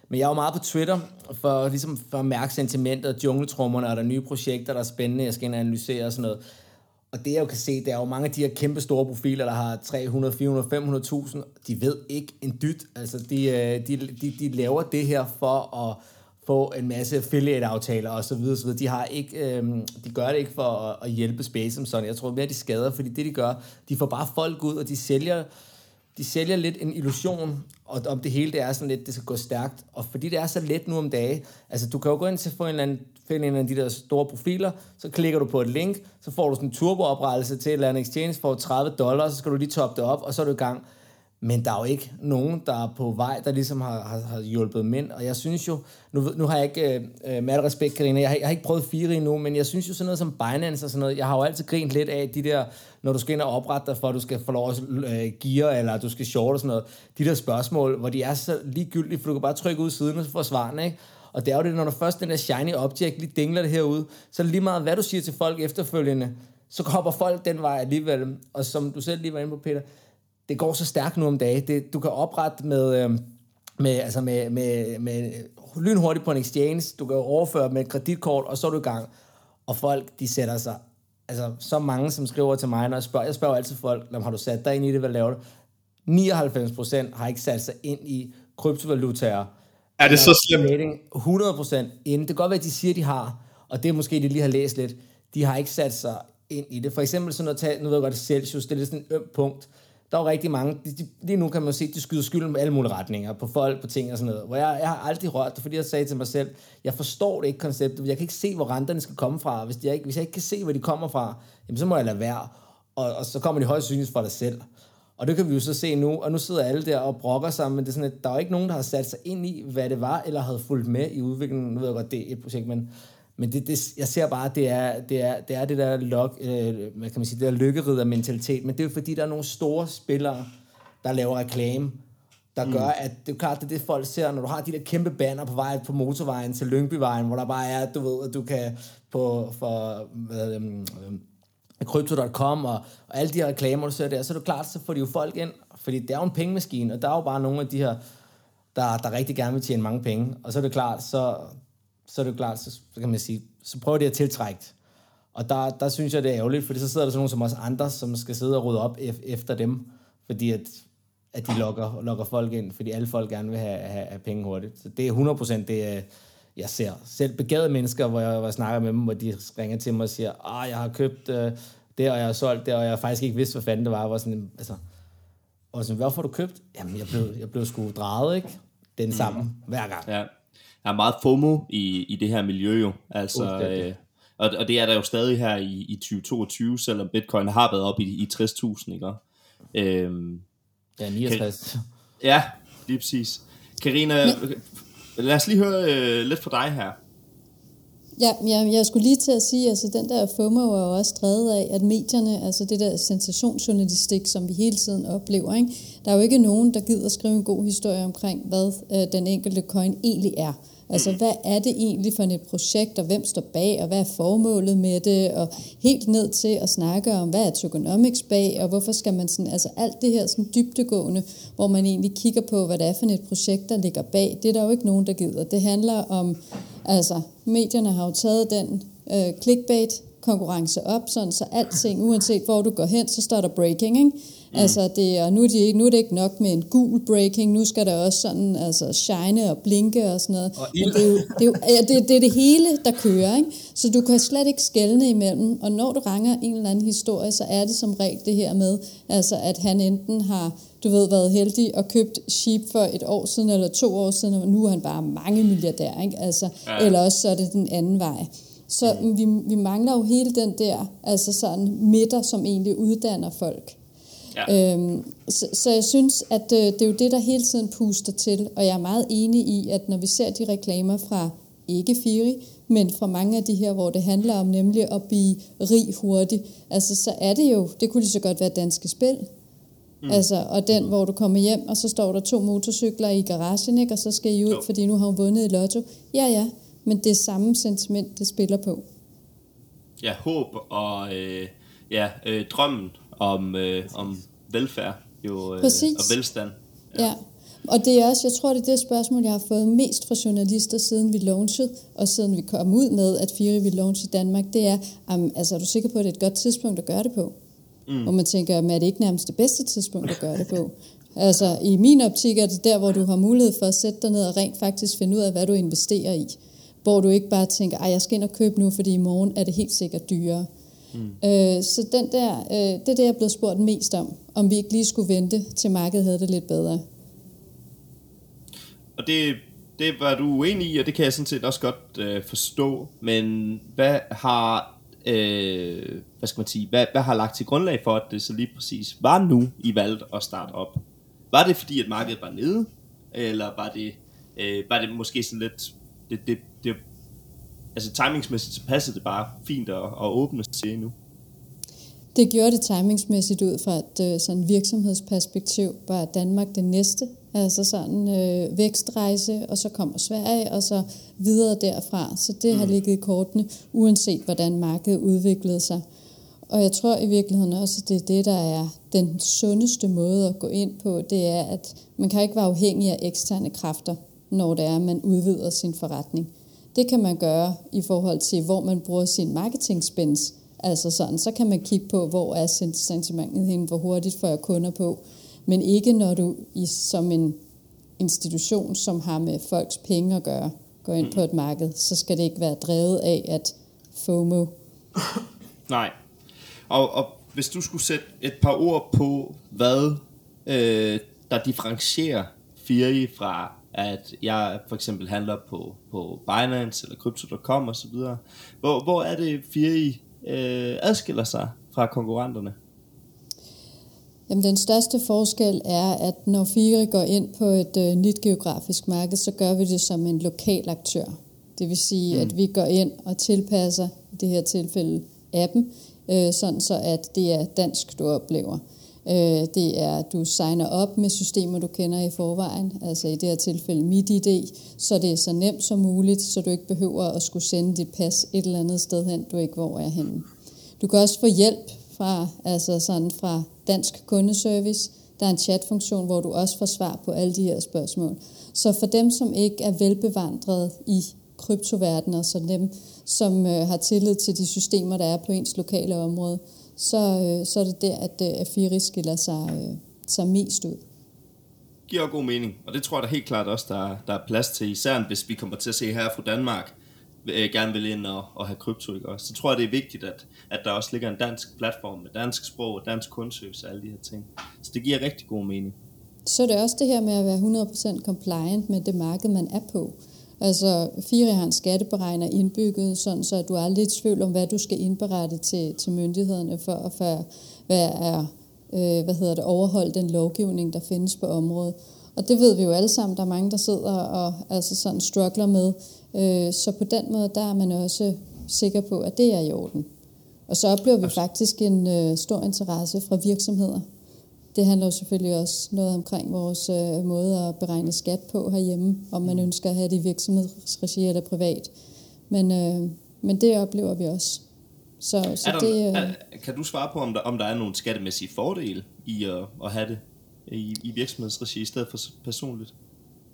Men jeg er jo meget på Twitter for, ligesom, for at mærke sentimentet, jungletrummerne, og der er nye projekter, der er spændende, jeg skal ind og analysere og sådan noget. Og det jeg jo kan se, det er jo mange af de her kæmpe store profiler, der har 300, 400, 500.000, de ved ikke en dyt. Altså, de, øh, de, de, de laver det her for at få en masse affiliate-aftaler og så videre, så videre. De, har ikke, øh, de gør det ikke for at, at hjælpe Space som sådan. Jeg tror mere, de skader, fordi det, de gør, de får bare folk ud, og de sælger de sælger lidt en illusion, og om det hele det er sådan lidt, det skal gå stærkt. Og fordi det er så let nu om dage, altså du kan jo gå ind til få en eller anden, finde en af de der store profiler, så klikker du på et link, så får du sådan en turbooprettelse til et eller andet exchange for 30 dollars, så skal du lige toppe det op, og så er du i gang. Men der er jo ikke nogen, der er på vej, der ligesom har, har, har hjulpet mænd. Og jeg synes jo, nu, nu har jeg ikke, øh, øh, med al respekt, Karina, jeg har, jeg har ikke prøvet fire endnu, men jeg synes jo sådan noget som Binance og sådan noget, jeg har jo altid grint lidt af de der, når du skal ind og oprette dig for, at du skal få lov at øh, gear, eller du skal short og sådan noget, de der spørgsmål, hvor de er så ligegyldige, for du kan bare trykke ud siden, og få svarene, ikke? Og det er jo det, når du først den der shiny object lige dingler det herude, så lige meget, hvad du siger til folk efterfølgende, så kommer folk den vej alligevel. Og som du selv lige var inde på, Peter, det går så stærkt nu om dagen. Det, du kan oprette med, øh, med, altså med, med, med lynhurtigt på en exchange, du kan overføre med et kreditkort, og så er du i gang. Og folk, de sætter sig, altså så mange, som skriver til mig, når jeg spørger, jeg spørger altid folk, har du sat dig ind i det, hvad laver du? 99% har ikke sat sig ind i kryptovalutaer. Er det så slemt? 100% inden. Det kan godt være, at de siger, de har, og det er måske, de lige har læst lidt. De har ikke sat sig ind i det. For eksempel sådan noget, nu ved jeg godt, Celsius, det er lidt sådan et ømt punkt. Der er jo rigtig mange, de, de, lige nu kan man se, de skyder skylden med alle mulige retninger, på folk, på ting og sådan noget. Hvor jeg, jeg har aldrig rørt det, fordi jeg sagde til mig selv, jeg forstår det ikke konceptet, jeg kan ikke se, hvor renterne skal komme fra. Hvis jeg ikke, hvis jeg ikke kan se, hvor de kommer fra, jamen, så må jeg lade være. Og, og så kommer de højst synligt fra dig selv. Og det kan vi jo så se nu, og nu sidder alle der og brokker sammen, men det er sådan, at der er ikke nogen, der har sat sig ind i, hvad det var, eller havde fulgt med i udviklingen. Nu ved jeg godt, det er et projekt, men, men det, det, jeg ser bare, at det er det, er, det, er det der, log, øh, hvad kan man sige, det der lykkerider mentalitet, men det er jo fordi, der er nogle store spillere, der laver reklame, der mm. gør, at det er klart, det er det, folk ser, når du har de der kæmpe banner på vej på motorvejen til Lyngbyvejen, hvor der bare er, du ved, at du kan på, for, hvad, øhm, Crypto.com og, og alle de her reklamer, du ser der, så er det klart, så får de jo folk ind, fordi det er jo en pengemaskine, og der er jo bare nogle af de her, der, der rigtig gerne vil tjene mange penge, og så er det klart, så, så er det klart, så, så kan man sige, så prøver de at tiltrække og der, der synes jeg, det er ærgerligt, fordi så sidder der sådan nogle som os andre, som skal sidde og rydde op efter dem, fordi at, at de lokker, lokker folk ind, fordi alle folk gerne vil have, have, have penge hurtigt. Så det er 100% det, jeg ser. Selv begavede mennesker, hvor jeg, hvor jeg snakker med dem, hvor de ringer til mig og siger, ah, jeg har købt øh, det, og jeg har solgt det, og jeg har faktisk ikke vidst, hvad fanden det var. var sådan, altså, og sådan, hvorfor har du købt? Jamen, jeg blev, jeg blev sgu drejet, ikke? Den mm. samme, mm. hver gang. Ja. Der er meget FOMO i, i det her miljø jo. Altså, øh, og, og det er der jo stadig her i, i 2022, selvom bitcoin har været op i, i 60.000, ikke? Øhm, ja, 69. Kan, ja, lige præcis. Karina, lad os lige høre øh, lidt fra dig her. Ja, jeg, jeg skulle lige til at sige, altså den der FOMO er jo også drevet af, at medierne, altså det der sensationsjournalistik, som vi hele tiden oplever, ikke? der er jo ikke nogen, der gider skrive en god historie omkring, hvad øh, den enkelte coin egentlig er. Altså, hvad er det egentlig for et projekt, og hvem står bag, og hvad er formålet med det, og helt ned til at snakke om, hvad er tokenomics bag, og hvorfor skal man sådan, altså alt det her sådan dybtegående, hvor man egentlig kigger på, hvad det er for et projekt, der ligger bag, det er der jo ikke nogen, der gider. Det handler om, altså, medierne har jo taget den øh, clickbait konkurrence op, sådan så alting, uanset hvor du går hen, så står der breaking, ikke? Mm. Altså det, og nu er, de, nu er det ikke nok med en gul breaking, nu skal der også sådan altså shine og blinke og sådan noget. Og Men det er jo, det, er jo, ja, det, det er det hele, der kører, ikke? Så du kan slet ikke skelne imellem, og når du ranger en eller anden historie, så er det som regel det her med, altså at han enten har du ved, været heldig og købt sheep for et år siden eller to år siden, og nu er han bare mange milliardær, ikke? Altså, ja. Eller også så er det den anden vej. Så mm. vi, vi mangler jo hele den der, altså sådan midter, som egentlig uddanner folk. Ja. Øhm, så, så jeg synes, at øh, det er jo det, der hele tiden puster til, og jeg er meget enig i, at når vi ser de reklamer fra ikke Firi, men fra mange af de her, hvor det handler om nemlig at blive rig hurtigt, altså så er det jo, det kunne lige så godt være danske spil. Mm. Altså, og den, hvor du kommer hjem, og så står der to motorcykler i garagen, ikke? og så skal I ud, jo. fordi nu har hun vundet i lotto. Ja, ja, men det er samme sentiment, det spiller på. Ja, håb og øh, ja, øh, drømmen om, øh, om velfærd jo, øh, og velstand. Ja. ja. Og det er også, jeg tror, det er det spørgsmål, jeg har fået mest fra journalister, siden vi launchede, og siden vi kom ud med, at Firi vil launch i Danmark, det er, um, altså er du sikker på, at det er et godt tidspunkt at gøre det på? Mm. Og man tænker, er det ikke nærmest det bedste tidspunkt at gøre det på? Altså i min optik er det der, hvor du har mulighed for at sætte dig ned og rent faktisk finde ud af, hvad du investerer i. Hvor du ikke bare tænker, at jeg skal ind og købe nu, fordi i morgen er det helt sikkert dyrere. Mm. Øh, så den der, øh, det er det, jeg er blevet spurgt mest om, om vi ikke lige skulle vente, til markedet havde det lidt bedre. Og det, det var du uenig i, og det kan jeg sådan set også godt øh, forstå, men hvad har, øh, hvad skal man sige, hvad, hvad har lagt til grundlag for, at det så lige præcis var nu, I valgte at starte op? Var det fordi, at markedet var nede, eller var det, øh, var det måske sådan lidt, det, det altså timingsmæssigt, så passede det bare fint at, at åbne til nu. Det gjorde det timingsmæssigt ud fra et øh, sådan virksomhedsperspektiv. Var Danmark det næste? Altså sådan øh, vækstrejse, og så kommer Sverige, og så videre derfra. Så det mm. har ligget i kortene, uanset hvordan markedet udviklede sig. Og jeg tror i virkeligheden også, at det er det, der er den sundeste måde at gå ind på, det er, at man kan ikke være afhængig af eksterne kræfter, når det er, at man udvider sin forretning. Det kan man gøre i forhold til, hvor man bruger sin marketing spends. Altså sådan, så kan man kigge på, hvor er sentimentet henne, hvor hurtigt får jeg kunder på. Men ikke når du i, som en institution, som har med folks penge at gøre, går ind på et marked, så skal det ikke være drevet af, at FOMO. Nej. Og, og hvis du skulle sætte et par ord på, hvad øh, der differentierer Firi fra, at jeg for eksempel handler på, på Binance eller Crypto.com osv., hvor, hvor er det Firi øh, adskiller sig fra konkurrenterne? Jamen, den største forskel er, at når Fire går ind på et øh, nyt geografisk marked, så gør vi det som en lokal aktør. Det vil sige, mm. at vi går ind og tilpasser, i det her tilfælde, appen, øh, sådan så at det er dansk, du oplever. Øh, det er, at du signer op med systemer, du kender i forvejen, altså i det her tilfælde MitID, så det er så nemt som muligt, så du ikke behøver at skulle sende dit pas et eller andet sted hen, du ikke hvor er henne. Du kan også få hjælp fra, altså sådan fra Dansk Kundeservice. Der er en chatfunktion, hvor du også får svar på alle de her spørgsmål. Så for dem, som ikke er velbevandret i kryptoverdenen, så dem, som øh, har tillid til de systemer, der er på ens lokale område, så, øh, så er det der, at øh, Afiri skiller sig, øh, sig mest ud. Giver god mening, og det tror jeg da helt klart også, der, der er plads til, især hvis vi kommer til at se her fra Danmark, øh, gerne vil ind og, og have krypto, ikke også? Så tror jeg, det er vigtigt, at, at der også ligger en dansk platform med dansk sprog, dansk kundeservice og alle de her ting. Så det giver rigtig god mening. Så er det også det her med at være 100% compliant med det marked, man er på. Altså, Fire har en skatteberegner indbygget, sådan så du er lidt i tvivl om, hvad du skal indberette til, til myndighederne for at for, hvad er, øh, hvad hedder det, overholde den lovgivning, der findes på området. Og det ved vi jo alle sammen, der er mange, der sidder og altså sådan struggler med. Øh, så på den måde, der er man også sikker på, at det er i orden. Og så oplever vi faktisk en øh, stor interesse fra virksomheder. Det handler jo selvfølgelig også noget omkring vores øh, måde at beregne skat på herhjemme, om man mm. ønsker at have det i virksomhedsregi eller privat. Men, øh, men det oplever vi også. Så, så er der, det, øh, er, kan du svare på, om der, om der er nogle skattemæssige fordele i at, at have det i, i virksomhedsregi i stedet for personligt?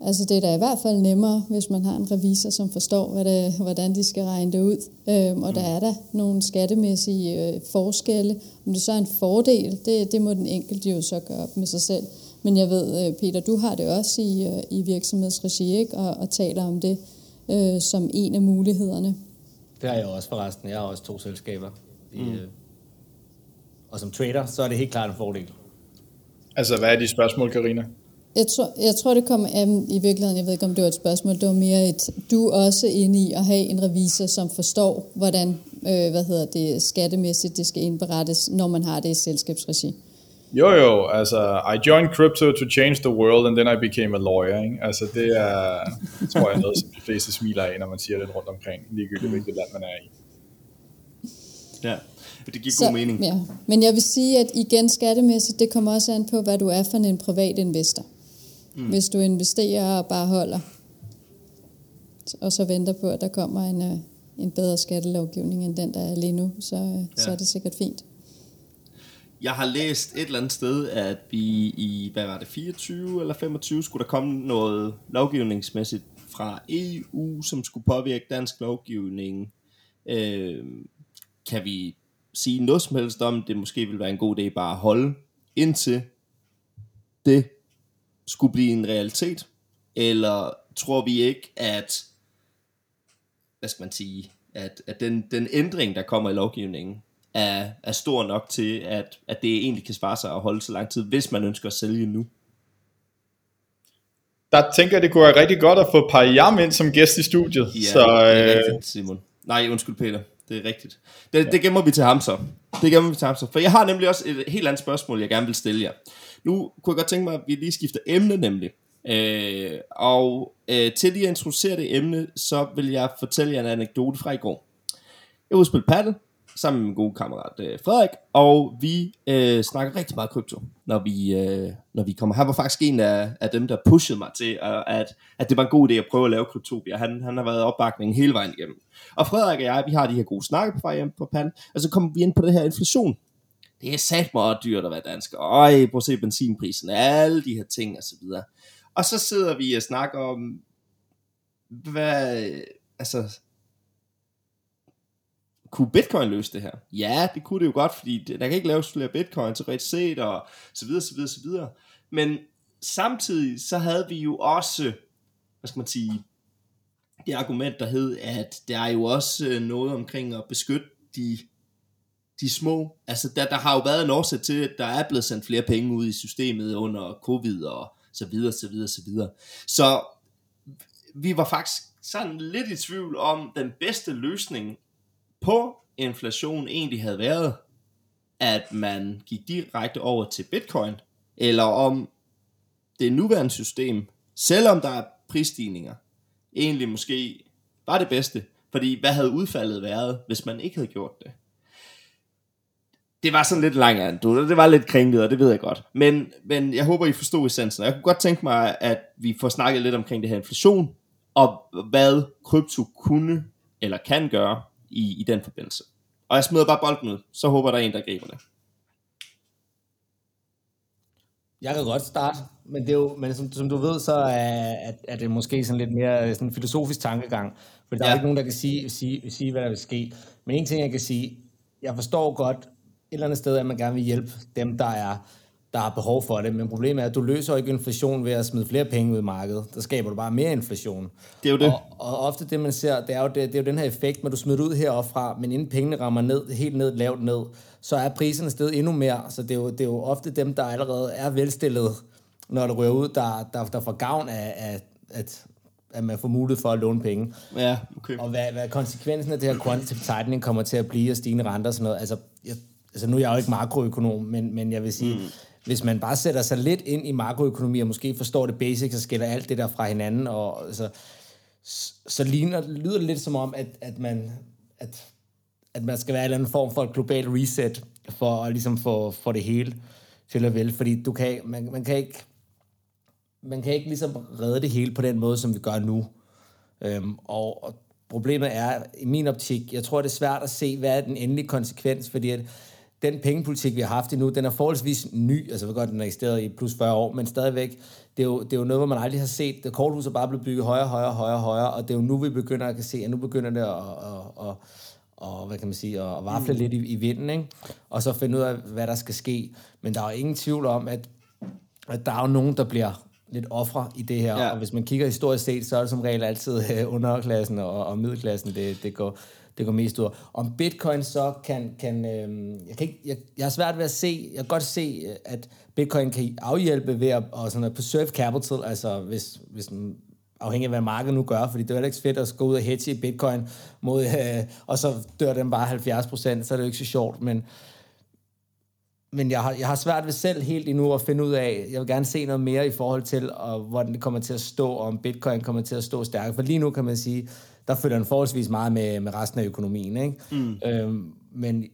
Altså det er da i hvert fald nemmere, hvis man har en revisor, som forstår, hvad det, hvordan de skal regne det ud. Øhm, og mm. der er der nogle skattemæssige øh, forskelle. Om det så er en fordel, det, det må den enkelte jo så gøre op med sig selv. Men jeg ved, øh, Peter, du har det også i, øh, i virksomhedsregi, ikke? Og, og taler om det øh, som en af mulighederne. Det har jeg også forresten. Jeg har også to selskaber. I, mm. øh, og som trader, så er det helt klart en fordel. Altså, hvad er de spørgsmål, Karina? Jeg tror, jeg tror, det kommer um, i virkeligheden, jeg ved ikke, om det var et spørgsmål, det var mere et, du er også inde i at have en revisor, som forstår, hvordan, øh, hvad hedder det, skattemæssigt det skal indberettes, når man har det i selskabsregi. Jo jo, altså, I joined crypto to change the world, and then I became a lawyer, ikke? Altså, det er, tror jeg, noget, som de fleste smiler af, når man siger det rundt omkring, ligegyldigt hvilket land man er i. Ja, det giver så, god mening. Ja. Men jeg vil sige, at igen skattemæssigt, det kommer også an på, hvad du er for en privat investor. Mm. Hvis du investerer og bare holder, og så venter på, at der kommer en, øh, en bedre skattelovgivning end den, der er lige nu, så, øh, ja. så er det sikkert fint. Jeg har læst et eller andet sted, at vi i, hvad var det, 24 eller 25, skulle der komme noget lovgivningsmæssigt fra EU, som skulle påvirke dansk lovgivning. Øh, kan vi sige noget som helst om, det måske vil være en god idé bare at holde indtil det skulle blive en realitet? Eller tror vi ikke, at, hvad skal man sige, at, at den, den ændring, der kommer i lovgivningen, er, er stor nok til, at, at det egentlig kan spare sig at holde så lang tid, hvis man ønsker at sælge nu? Der tænker jeg, det kunne være rigtig godt at få Pajam ind som gæst i studiet. Ja, så, det er øh... rigtigt, Simon. Nej, undskyld Peter. Det er rigtigt. Det, ja. det gemmer vi til ham så. Det gemmer vi til ham så. For jeg har nemlig også et helt andet spørgsmål, jeg gerne vil stille jer. Nu kunne jeg godt tænke mig, at vi lige skifter emne nemlig. Øh, og øh, til lige at introducere det emne, så vil jeg fortælle jer en anekdote fra i går. Jeg var spille paddle sammen med min gode kammerat øh, Frederik, og vi øh, snakker rigtig meget krypto, når vi, øh, når vi kommer. Han var faktisk en af, af dem, der pushede mig til, øh, at, at det var en god idé at prøve at lave kryptopia. Han, han har været opbakningen hele vejen igennem. Og Frederik og jeg, vi har de her gode snakke på vej hjem på paddle, og så kommer vi ind på det her inflation. Det er sat meget dyrt at være dansker. Øj, prøv at se benzinprisen, alle de her ting og så videre. Og så sidder vi og snakker om, hvad, altså, kunne bitcoin løse det her? Ja, det kunne det jo godt, fordi der kan ikke laves flere bitcoin til ret set, og så videre, så videre, så videre. Men samtidig så havde vi jo også, hvad skal man sige, det argument, der hed, at der er jo også noget omkring at beskytte de, de små. Altså, der, der har jo været en årsag til, at der er blevet sendt flere penge ud i systemet under covid og så videre, så videre, så videre. Så vi var faktisk sådan lidt i tvivl om, den bedste løsning på inflation egentlig havde været, at man gik direkte over til bitcoin, eller om det nuværende system, selvom der er prisstigninger, egentlig måske var det bedste. Fordi hvad havde udfaldet været, hvis man ikke havde gjort det? Det var sådan lidt langt, det var lidt kringet, og det ved jeg godt. Men, men jeg håber, I forstod essensen. Jeg kunne godt tænke mig, at vi får snakket lidt omkring det her inflation, og hvad krypto kunne eller kan gøre i, i den forbindelse. Og jeg smider bare bolden ud, så håber der er en, der griber det. Jeg kan godt starte, men, det er jo, men som, som du ved, så er, er, det måske sådan lidt mere sådan en filosofisk tankegang. For der ja. er ikke nogen, der kan sige, sige, sige, hvad der vil ske. Men en ting, jeg kan sige, jeg forstår godt eller andet sted, at man gerne vil hjælpe dem, der er der har behov for det. Men problemet er, at du løser ikke inflation ved at smide flere penge ud i markedet. Der skaber du bare mere inflation. Det er jo det. Og, og ofte det, man ser, det er jo, det, det er jo den her effekt, når du smider ud heroppe fra, men inden pengene rammer ned, helt ned, lavt ned, så er priserne sted endnu mere. Så det er, jo, det er jo ofte dem, der allerede er velstillet, når det rører ud, der, der, der får gavn af, af at, at man får mulighed for at låne penge. Ja, okay. Og hvad, hvad konsekvensen af det her quantitative tightening kommer til at blive, og stigende renter og sådan noget. Altså, jeg, altså nu er jeg jo ikke makroøkonom, men, men jeg vil sige, mm hvis man bare sætter sig lidt ind i makroøkonomi og måske forstår det basics og skiller alt det der fra hinanden, og altså, så ligner, lyder det lidt som om, at, at, man, at, at man skal være en eller anden form for et global reset for at ligesom få, få det hele til at vælge, fordi du kan, man, man kan ikke man kan ikke ligesom redde det hele på den måde, som vi gør nu. Øhm, og, og problemet er, i min optik, jeg tror, det er svært at se, hvad er den endelige konsekvens, fordi at den pengepolitik, vi har haft endnu, den er forholdsvis ny. Altså, jeg ved godt, den er eksisteret i plus 40 år, men stadigvæk, det er jo, det er jo noget, hvor man aldrig har set. Det korthus er bare blevet bygget højere, højere, højere, højere, og det er jo nu, vi begynder at kan se, at nu begynder det at, at, at, at hvad kan man sige, at vafle mm. lidt i, i vinden, ikke? og så finde ud af, hvad der skal ske. Men der er jo ingen tvivl om, at, at der er jo nogen, der bliver lidt ofre i det her, ja. og hvis man kigger historisk set, så er det som regel altid underklassen og, og middelklassen, det, det, går, det går mest ud Om bitcoin så kan... kan øh, jeg, kan ikke, jeg, jeg har svært ved at se... Jeg kan godt se, øh, at bitcoin kan afhjælpe ved at, og sådan at preserve capital, altså hvis, hvis afhængig af, hvad markedet nu gør, fordi det er jo ikke fedt at gå ud og hedge i bitcoin, mod, øh, og så dør den bare 70 procent, så er det jo ikke så sjovt, men, men jeg har, jeg har svært ved selv helt endnu at finde ud af, jeg vil gerne se noget mere i forhold til, og hvordan det kommer til at stå, og om bitcoin kommer til at stå stærkt, for lige nu kan man sige, der følger den forholdsvis meget med, med resten af økonomien. Ikke? Mm. Øhm, men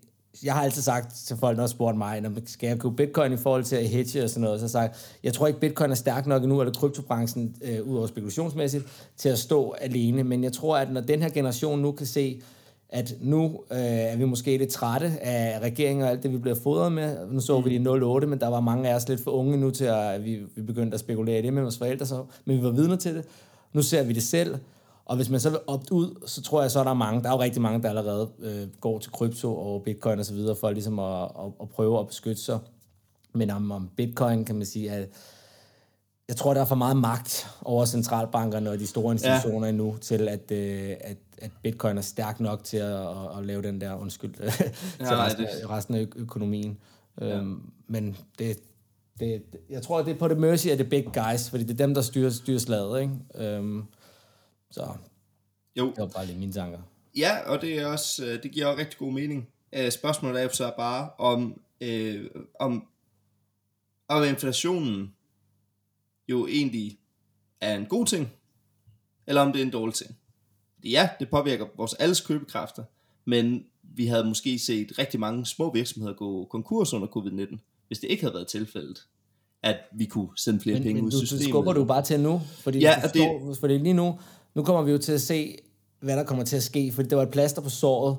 jeg har altid sagt til folk, der har spurgt mig, når skal jeg købe bitcoin i forhold til at hedge og sådan noget, så har jeg sagt, jeg tror ikke, bitcoin er stærk nok endnu, eller kryptobranchen, øh, ud over spekulationsmæssigt, til at stå alene. Men jeg tror, at når den her generation nu kan se, at nu øh, er vi måske lidt trætte af regeringen og alt det, vi bliver fodret med. Nu så vi det i 08, men der var mange af os lidt for unge nu til, at vi, vi begyndte at spekulere i det med vores forældre, så, men vi var vidner til det. Nu ser vi det selv, og hvis man så vil opt ud, så tror jeg så, er der mange, der er jo rigtig mange, der allerede øh, går til krypto og bitcoin og så videre, for ligesom at, at, at prøve at beskytte sig. Men om, om bitcoin kan man sige, at jeg tror, der er for meget magt over centralbankerne og de store institutioner ja. endnu, til at, øh, at, at bitcoin er stærk nok til at, at, at lave den der undskyld til ja, resten, det... resten af økonomien. Ja. Øhm, men det, det, jeg tror, det er på det mercy af the big guys, fordi det er dem, der styrer, styrer slaget. Ikke? Øhm, så jo. det var bare lige mine tanker. Ja, og det, er også, øh, det giver også rigtig god mening. Øh, spørgsmålet er så bare, om, øh, om, om inflationen jo egentlig er en god ting, eller om det er en dårlig ting. Ja, det påvirker vores alles købekræfter, men vi havde måske set rigtig mange små virksomheder gå konkurs under covid-19, hvis det ikke havde været tilfældet, at vi kunne sende flere Men, penge men ud i du, du systemet. skubber du bare til nu, fordi, Ja, og det- fordi lige nu, nu kommer vi jo til at se, hvad der kommer til at ske, fordi det var et plaster på såret,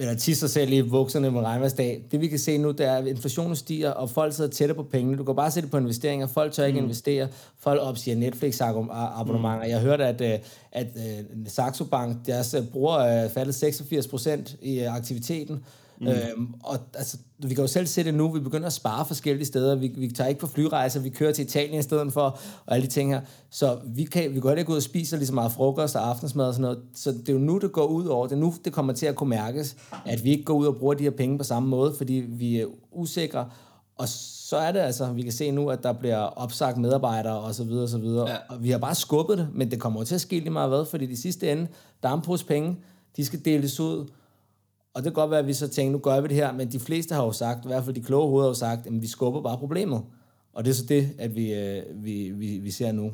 eller tisse sig selv i bukserne med regnværsdag. Det vi kan se nu, det er, at inflationen stiger, og folk sidder tættere på pengene. Du kan bare se det på investeringer. Folk tør ikke mm. investere. Folk opsiger Netflix-abonnementer. Mm. Jeg hørte, at, øh, at, at Saxo Bank, deres øh, bruger er faldet 86 procent i øh, aktiviteten. Mm. Øhm, og altså, vi kan jo selv se det nu, vi begynder at spare forskellige steder, vi, vi tager ikke på flyrejser, vi kører til Italien i stedet for, og alle de ting her. Så vi kan, vi går ikke ud og spiser lige så meget frokost og aftensmad og sådan noget. Så det er jo nu, det går ud over, det er nu, det kommer til at kunne mærkes, at vi ikke går ud og bruger de her penge på samme måde, fordi vi er usikre. Og så er det altså, vi kan se nu, at der bliver opsagt medarbejdere og så videre og så videre. Ja. Og vi har bare skubbet det, men det kommer jo til at ske lige meget hvad, fordi de sidste ende, der er en pose penge, de skal deles ud, og det kan godt være, at vi så tænker, nu gør vi det her, men de fleste har jo sagt, i hvert fald de kloge hoveder har jo sagt, at vi skubber bare problemet. Og det er så det, at vi, øh, vi, vi, vi ser nu.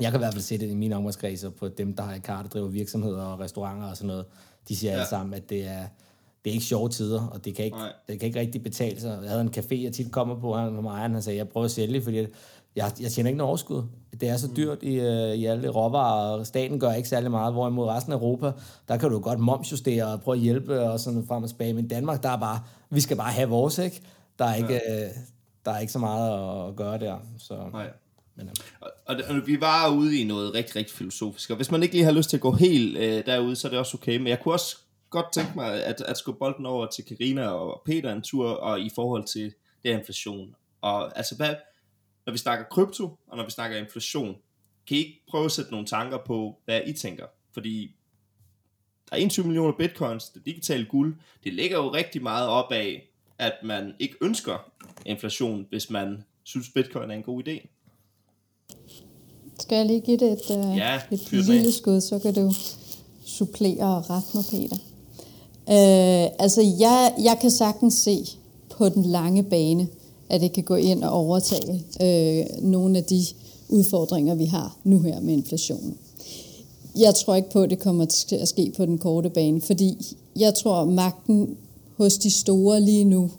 Jeg kan i hvert fald se det i mine omgangskredser på dem, der har i karte driver virksomheder og restauranter og sådan noget. De siger ja. alle sammen, at det er, det er ikke sjove tider, og det kan ikke, Nej. det kan ikke rigtig betale sig. Jeg havde en café, jeg tit kommer på, han var ejeren, han sagde, jeg prøver at sælge, fordi jeg, jeg tjener ikke noget overskud. Det er så dyrt i, øh, i alle råvarer, og staten gør ikke særlig meget, hvorimod resten af Europa, der kan du godt momsjustere og prøve at hjælpe og sådan frem og tilbage. Men Danmark, der er bare, vi skal bare have vores, ikke? Der er ikke, ja. øh, der er ikke så meget at gøre der. Så, Nej. men, øh, Og, og, og vi var ude i noget rigtig, rigtig filosofisk, og hvis man ikke lige har lyst til at gå helt øh, derude, så er det også okay, men jeg kunne også godt tænke mig at, at skubbe bolden over til Karina og Peter en tur, og i forhold til det her inflation. Og altså, hvad, når vi snakker krypto, og når vi snakker inflation, kan I ikke prøve at sætte nogle tanker på, hvad I tænker? Fordi der er 21 millioner bitcoins, det digitale guld, det ligger jo rigtig meget op af, at man ikke ønsker inflation, hvis man synes bitcoin er en god idé. Skal jeg lige give det et, uh, Ja, et lille skud, så kan du supplere og rette mig, Peter. Uh, altså, jeg, jeg kan sagtens se på den lange bane, at det kan gå ind og overtage øh, nogle af de udfordringer, vi har nu her med inflationen. Jeg tror ikke på, at det kommer til at ske på den korte bane, fordi jeg tror, magten hos de store lige nu,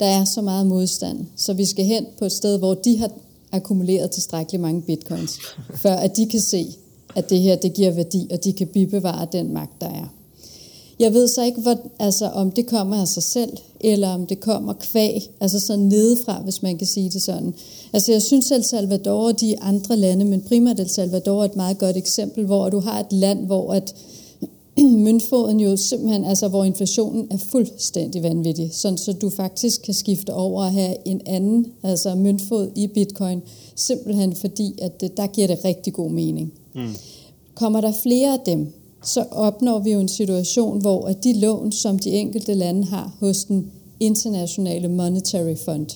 der er så meget modstand, så vi skal hen på et sted, hvor de har akkumuleret tilstrækkeligt mange bitcoins, før at de kan se, at det her det giver værdi, og de kan bibevare den magt, der er. Jeg ved så ikke, hvor, altså, om det kommer af sig selv, eller om det kommer kvæg, altså sådan nedefra, hvis man kan sige det sådan. Altså jeg synes, El Salvador og de andre lande, men primært El Salvador er et meget godt eksempel, hvor du har et land, hvor at møntfoden jo simpelthen, altså hvor inflationen er fuldstændig vanvittig, sådan så du faktisk kan skifte over at have en anden, altså møntfod i bitcoin, simpelthen fordi, at det, der giver det rigtig god mening. Mm. Kommer der flere af dem, så opnår vi jo en situation, hvor at de lån, som de enkelte lande har hos den internationale monetary fund,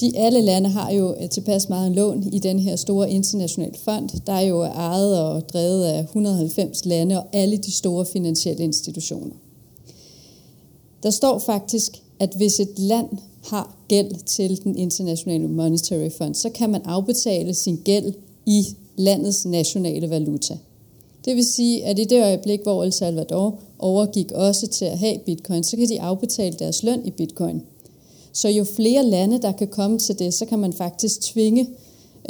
de alle lande har jo tilpas meget en lån i den her store internationale fond, der er jo ejet og drevet af 190 lande og alle de store finansielle institutioner. Der står faktisk, at hvis et land har gæld til den internationale monetary fund, så kan man afbetale sin gæld i landets nationale valuta. Det vil sige, at i det øjeblik, hvor El Salvador overgik også til at have bitcoin, så kan de afbetale deres løn i bitcoin. Så jo flere lande, der kan komme til det, så kan man faktisk tvinge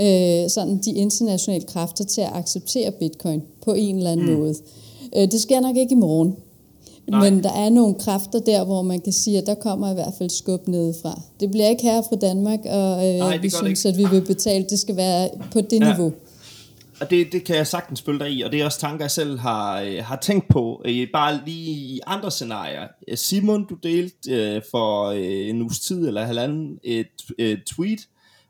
øh, sådan de internationale kræfter til at acceptere bitcoin på en eller anden mm. måde. Øh, det sker nok ikke i morgen. Nej. Men der er nogle kræfter der, hvor man kan sige, at der kommer i hvert fald skub nedefra. Det bliver ikke her fra Danmark, og øh, Nej, vi synes, ikke. at vi vil betale. Det skal være på det Ja. niveau. Og det, det kan jeg sagtens følge dig i, og det er også tanker, jeg selv har, øh, har tænkt på, øh, bare lige i andre scenarier. Øh, Simon, du delte øh, for øh, en uges tid eller halvanden et, et tweet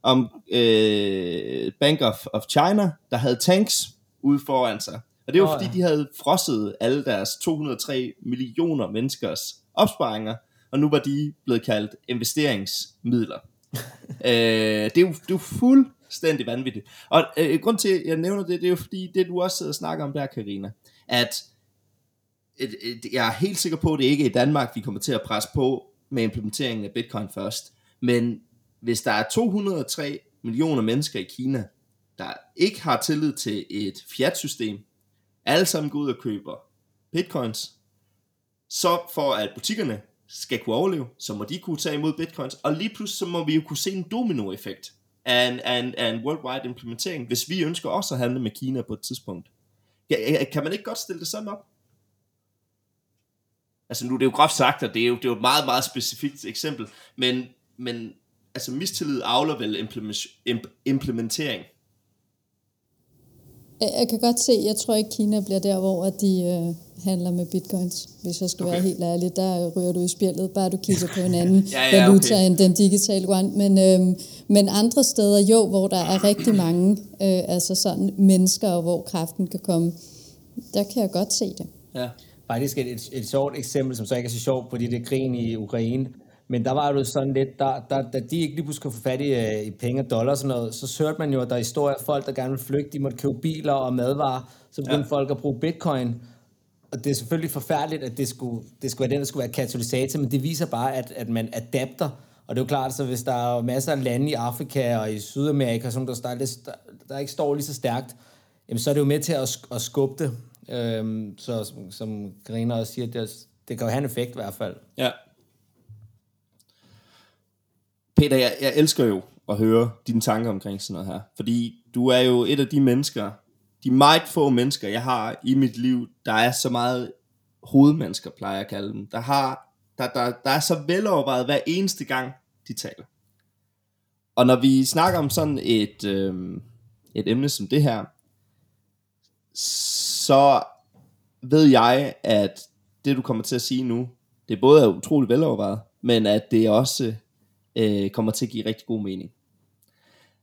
om øh, Bank of, of China, der havde tanks ude foran sig. Og det var Nå, fordi, ja. de havde frosset alle deres 203 millioner menneskers opsparinger, og nu var de blevet kaldt investeringsmidler. øh, det, er jo, det er jo fuldstændig vanvittigt. Og øh, grund til, at jeg nævner det, det er jo fordi, det du også sidder og snakker om der, Karina, at et, et, jeg er helt sikker på, at det ikke er i Danmark, vi kommer til at presse på med implementeringen af Bitcoin først. Men hvis der er 203 millioner mennesker i Kina, der ikke har tillid til et fiat-system, alle sammen går ud og køber bitcoins, så for at butikkerne skal kunne overleve, så må de kunne tage imod bitcoins, og lige pludselig så må vi jo kunne se en dominoeffekt af en, af en, af en worldwide implementering, hvis vi ønsker også at handle med Kina på et tidspunkt. Ja, kan man ikke godt stille det sådan op? Altså nu det er jo groft sagt, og det er jo, det er jo et meget, meget specifikt eksempel, men, men altså mistillid afler vel implementering. Jeg kan godt se, jeg tror ikke Kina bliver der, hvor de øh, handler med bitcoins, hvis jeg skal okay. være helt ærlig. Der ryger du i spillet, bare du kigger på en anden ja, ja, valuta okay. end den digitale one. Men, øh, men andre steder jo, hvor der er rigtig mange øh, altså sådan mennesker, og hvor kraften kan komme, der kan jeg godt se det. Ja. Faktisk et, et, et sjovt eksempel, som så ikke er så sjovt på det der krigen i Ukraine, men der var jo sådan lidt, der, der, da de ikke lige pludselig kunne få fat i, øh, i penge og dollars og sådan noget, så hørte man jo, at der er historier af folk, der gerne vil flygte, de måtte købe biler og madvarer, så begyndte ja. folk at bruge bitcoin. Og det er selvfølgelig forfærdeligt, at det skulle, det skulle være den, der skulle være katalysator, men det viser bare, at, at man adapter. Og det er jo klart, så hvis der er masser af lande i Afrika og i Sydamerika, som der, der, der, der ikke står lige så stærkt, jamen så er det jo med til at, at skubbe det. Øhm, så som, som Karina også siger, det, det kan jo have en effekt i hvert fald. Ja, Peter, jeg, jeg elsker jo at høre dine tanker omkring sådan noget her. Fordi du er jo et af de mennesker, de meget få mennesker, jeg har i mit liv, der er så meget hovedmennesker, plejer jeg at kalde dem, der, har, der, der, der er så velovervejet hver eneste gang, de taler. Og når vi snakker om sådan et, øh, et emne som det her, så ved jeg, at det du kommer til at sige nu, det både er utroligt velovervejet, men at det også øh, kommer til at give rigtig god mening.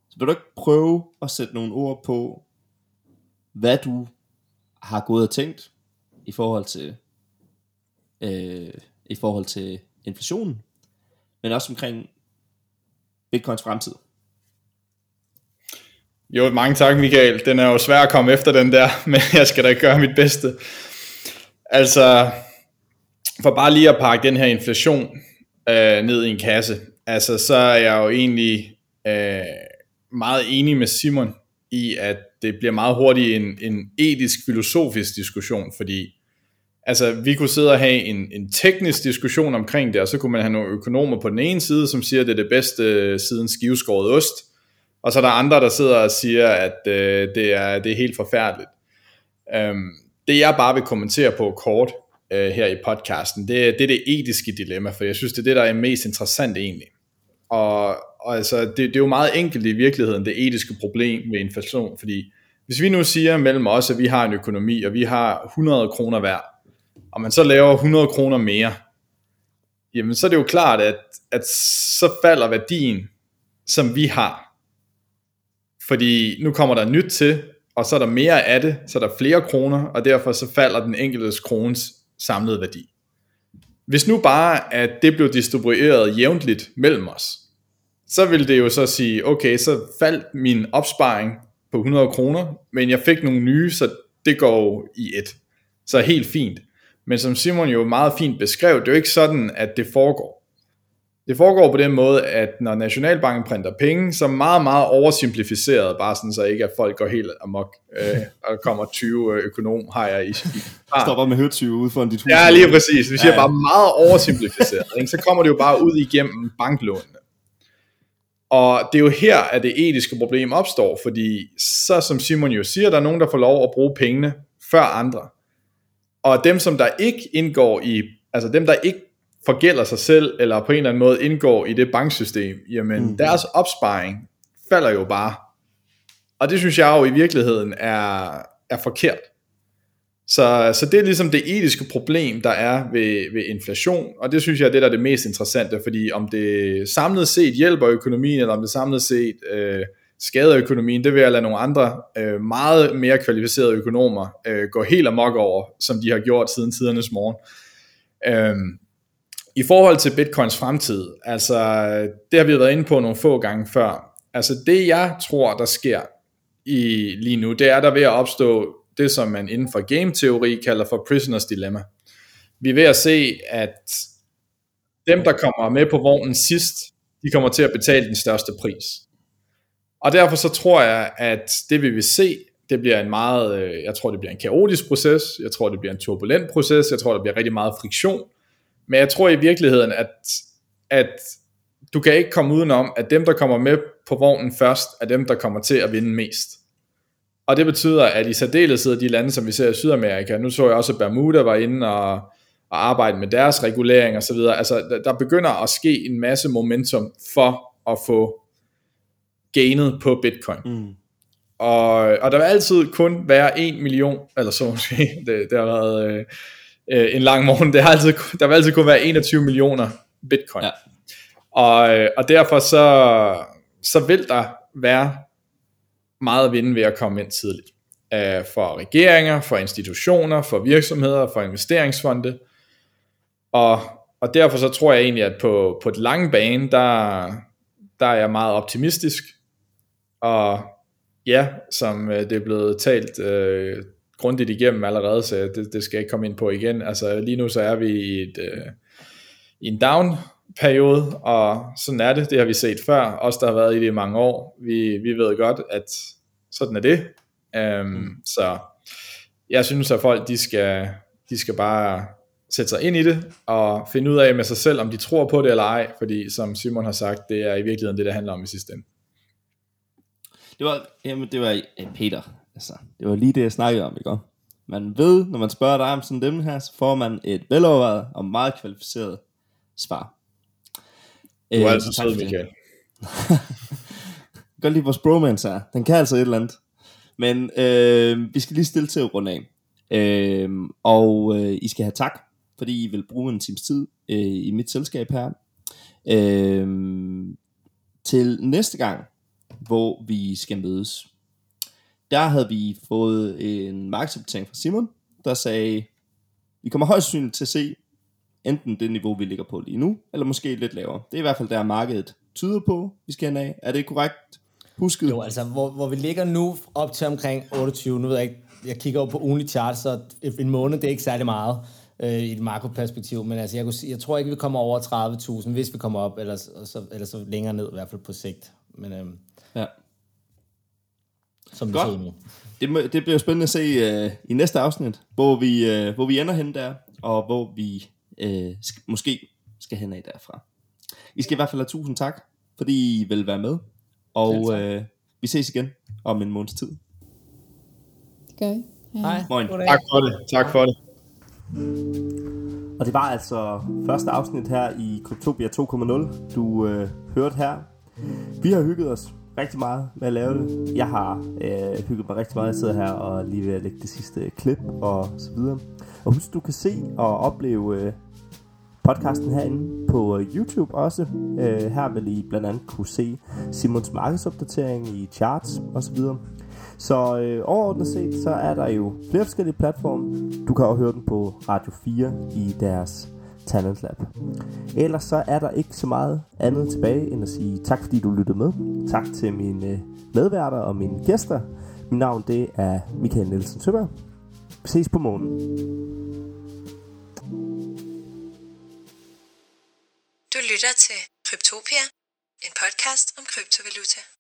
Så vil du ikke prøve at sætte nogle ord på, hvad du har gået og tænkt i forhold til øh, i forhold til inflationen, men også omkring Bitcoins fremtid. Jo, mange tak Michael. Den er jo svær at komme efter den der, men jeg skal da gøre mit bedste. Altså, for bare lige at pakke den her inflation øh, ned i en kasse altså så er jeg jo egentlig øh, meget enig med Simon i, at det bliver meget hurtigt en, en etisk, filosofisk diskussion, fordi altså, vi kunne sidde og have en, en teknisk diskussion omkring det, og så kunne man have nogle økonomer på den ene side, som siger, at det er det bedste øh, siden skiveskåret ost, og så er der andre, der sidder og siger, at øh, det, er, det er helt forfærdeligt. Øhm, det jeg bare vil kommentere på kort øh, her i podcasten, det, det er det etiske dilemma, for jeg synes, det er det, der er mest interessant egentlig. Og, og altså, det, det er jo meget enkelt i virkeligheden, det etiske problem med inflation, fordi hvis vi nu siger mellem os, at vi har en økonomi, og vi har 100 kroner hver, og man så laver 100 kroner mere, jamen så er det jo klart, at, at så falder værdien, som vi har. Fordi nu kommer der nyt til, og så er der mere af det, så er der flere kroner, og derfor så falder den enkeltes krones samlede værdi. Hvis nu bare, at det blev distribueret jævntligt mellem os, så ville det jo så sige, okay, så faldt min opsparing på 100 kroner, men jeg fik nogle nye, så det går i et. Så helt fint. Men som Simon jo meget fint beskrev, det er jo ikke sådan, at det foregår. Det foregår på den måde, at når Nationalbanken printer penge, så meget, meget oversimplificeret, bare sådan så ikke, at folk går helt amok, øh, og kommer 20 øh, økonom, har jeg i. i Stopper med høre 20 ud foran dit hus. Ja, lige præcis. Vi siger ja, ja. bare meget oversimplificeret. ikke? Så kommer det jo bare ud igennem banklånene. Og det er jo her, at det etiske problem opstår, fordi så som Simon jo siger, der er nogen, der får lov at bruge pengene før andre. Og dem, som der ikke indgår i, altså dem, der ikke forgælder sig selv, eller på en eller anden måde indgår i det banksystem, jamen mm. deres opsparing falder jo bare. Og det synes jeg jo i virkeligheden er, er forkert. Så, så det er ligesom det etiske problem, der er ved, ved inflation, og det synes jeg er det, der er det mest interessante, fordi om det samlet set hjælper økonomien, eller om det samlet set øh, skader økonomien, det vil jeg lade nogle andre øh, meget mere kvalificerede økonomer øh, gå helt amok over, som de har gjort siden tidernes morgen. Øh, i forhold til bitcoins fremtid, altså det har vi været inde på nogle få gange før. Altså det jeg tror, der sker i lige nu, det er der ved at opstå det, som man inden for game-teori kalder for prisoners dilemma. Vi er ved at se, at dem, der kommer med på vognen sidst, de kommer til at betale den største pris. Og derfor så tror jeg, at det vi vil se, det bliver en meget, øh, jeg tror det bliver en kaotisk proces, jeg tror det bliver en turbulent proces, jeg tror der bliver rigtig meget friktion, men jeg tror i virkeligheden, at, at du kan ikke komme udenom, at dem der kommer med på vognen først, er dem der kommer til at vinde mest. Og det betyder, at i særdeleshed de lande, som vi ser i Sydamerika, nu så jeg også, at Bermuda var inde og, og arbejde med deres regulering og så videre, altså der, der begynder at ske en masse momentum for at få gainet på bitcoin. Mm. Og, og der vil altid kun være en million, eller så måske, det, det har været øh, øh, en lang morgen, det har altid, der vil altid kun være 21 millioner bitcoin. Ja. Og, øh, og derfor så, så vil der være meget at vinde ved at komme ind tidligt. Øh, for regeringer, for institutioner, for virksomheder, for investeringsfonde. Og, og derfor så tror jeg egentlig, at på, på et lange bane, der, der er jeg meget optimistisk. Og ja, som øh, det er blevet talt øh, grundigt igennem allerede, så det, det skal jeg ikke komme ind på igen. Altså lige nu så er vi i, et, øh, i en down periode, og sådan er det, det har vi set før, os der har været i det i mange år, vi, vi ved godt, at sådan er det. Um, mm. Så jeg synes, at folk, de skal, de skal bare sætte sig ind i det, og finde ud af med sig selv, om de tror på det eller ej, fordi som Simon har sagt, det er i virkeligheden det, det handler om i sidste ende. Det var, jamen, det var Peter, altså, det var lige det, jeg snakkede om, ikke? Man ved, når man spørger dig om sådan dem her, så får man et velovervejet og meget kvalificeret svar. Du er altså sød, Michael. Godt lige vores bromance her. Den kan altså et eller andet. Men øh, vi skal lige stille til at runde af. Øh, og øh, I skal have tak, fordi I vil bruge en times tid øh, i mit selskab her. Øh, til næste gang, hvor vi skal mødes, der havde vi fået en markedsopdatering fra Simon, der sagde, vi kommer højst sandsynligt til at se enten det niveau, vi ligger på lige nu, eller måske lidt lavere. Det er i hvert fald der markedet tyder på, vi skal have af. Er det korrekt husket? Jo, altså hvor, hvor vi ligger nu op til omkring 28, nu ved jeg ikke, jeg kigger over på ugenlig chart, så en måned, det er ikke særlig meget øh, i et makroperspektiv, men altså jeg, kunne, jeg tror ikke, vi kommer over 30.000, hvis vi kommer op, eller så, eller så længere ned i hvert fald på sigt. Men, øh, ja. Som Godt. det nu. Det, det bliver spændende at se uh, i næste afsnit, hvor vi, uh, hvor vi ender hen der, og hvor vi uh, sk- måske skal hen af derfra. I skal i hvert fald have tusind tak, fordi I vil være med. Og uh, vi ses igen om en måneds tid. Det gør. Ja. Hej. Moin. Tak for det. Tak for det. Og det var altså første afsnit her i Kryptopia 2.0, du øh, hørte her. Vi har hygget os rigtig meget med at lave det. Jeg har øh, hygget mig rigtig meget. Jeg sidder her og lige ved at lægge det sidste klip og så videre. Og husk, du kan se og opleve øh, podcasten herinde på øh, YouTube også. Øh, her vil I blandt andet kunne se Simons markedsopdatering i charts og så videre. Så øh, overordnet set, så er der jo flere forskellige platforme. Du kan også høre den på Radio 4 i deres Talent Lab. Ellers så er der ikke så meget andet tilbage end at sige tak fordi du lyttede med. Tak til mine øh, medværter og mine gæster. Mit navn det er Michael Nielsen Søberg. Vi ses på morgen. Du lytter til Kryptopia, en podcast om kryptovaluta.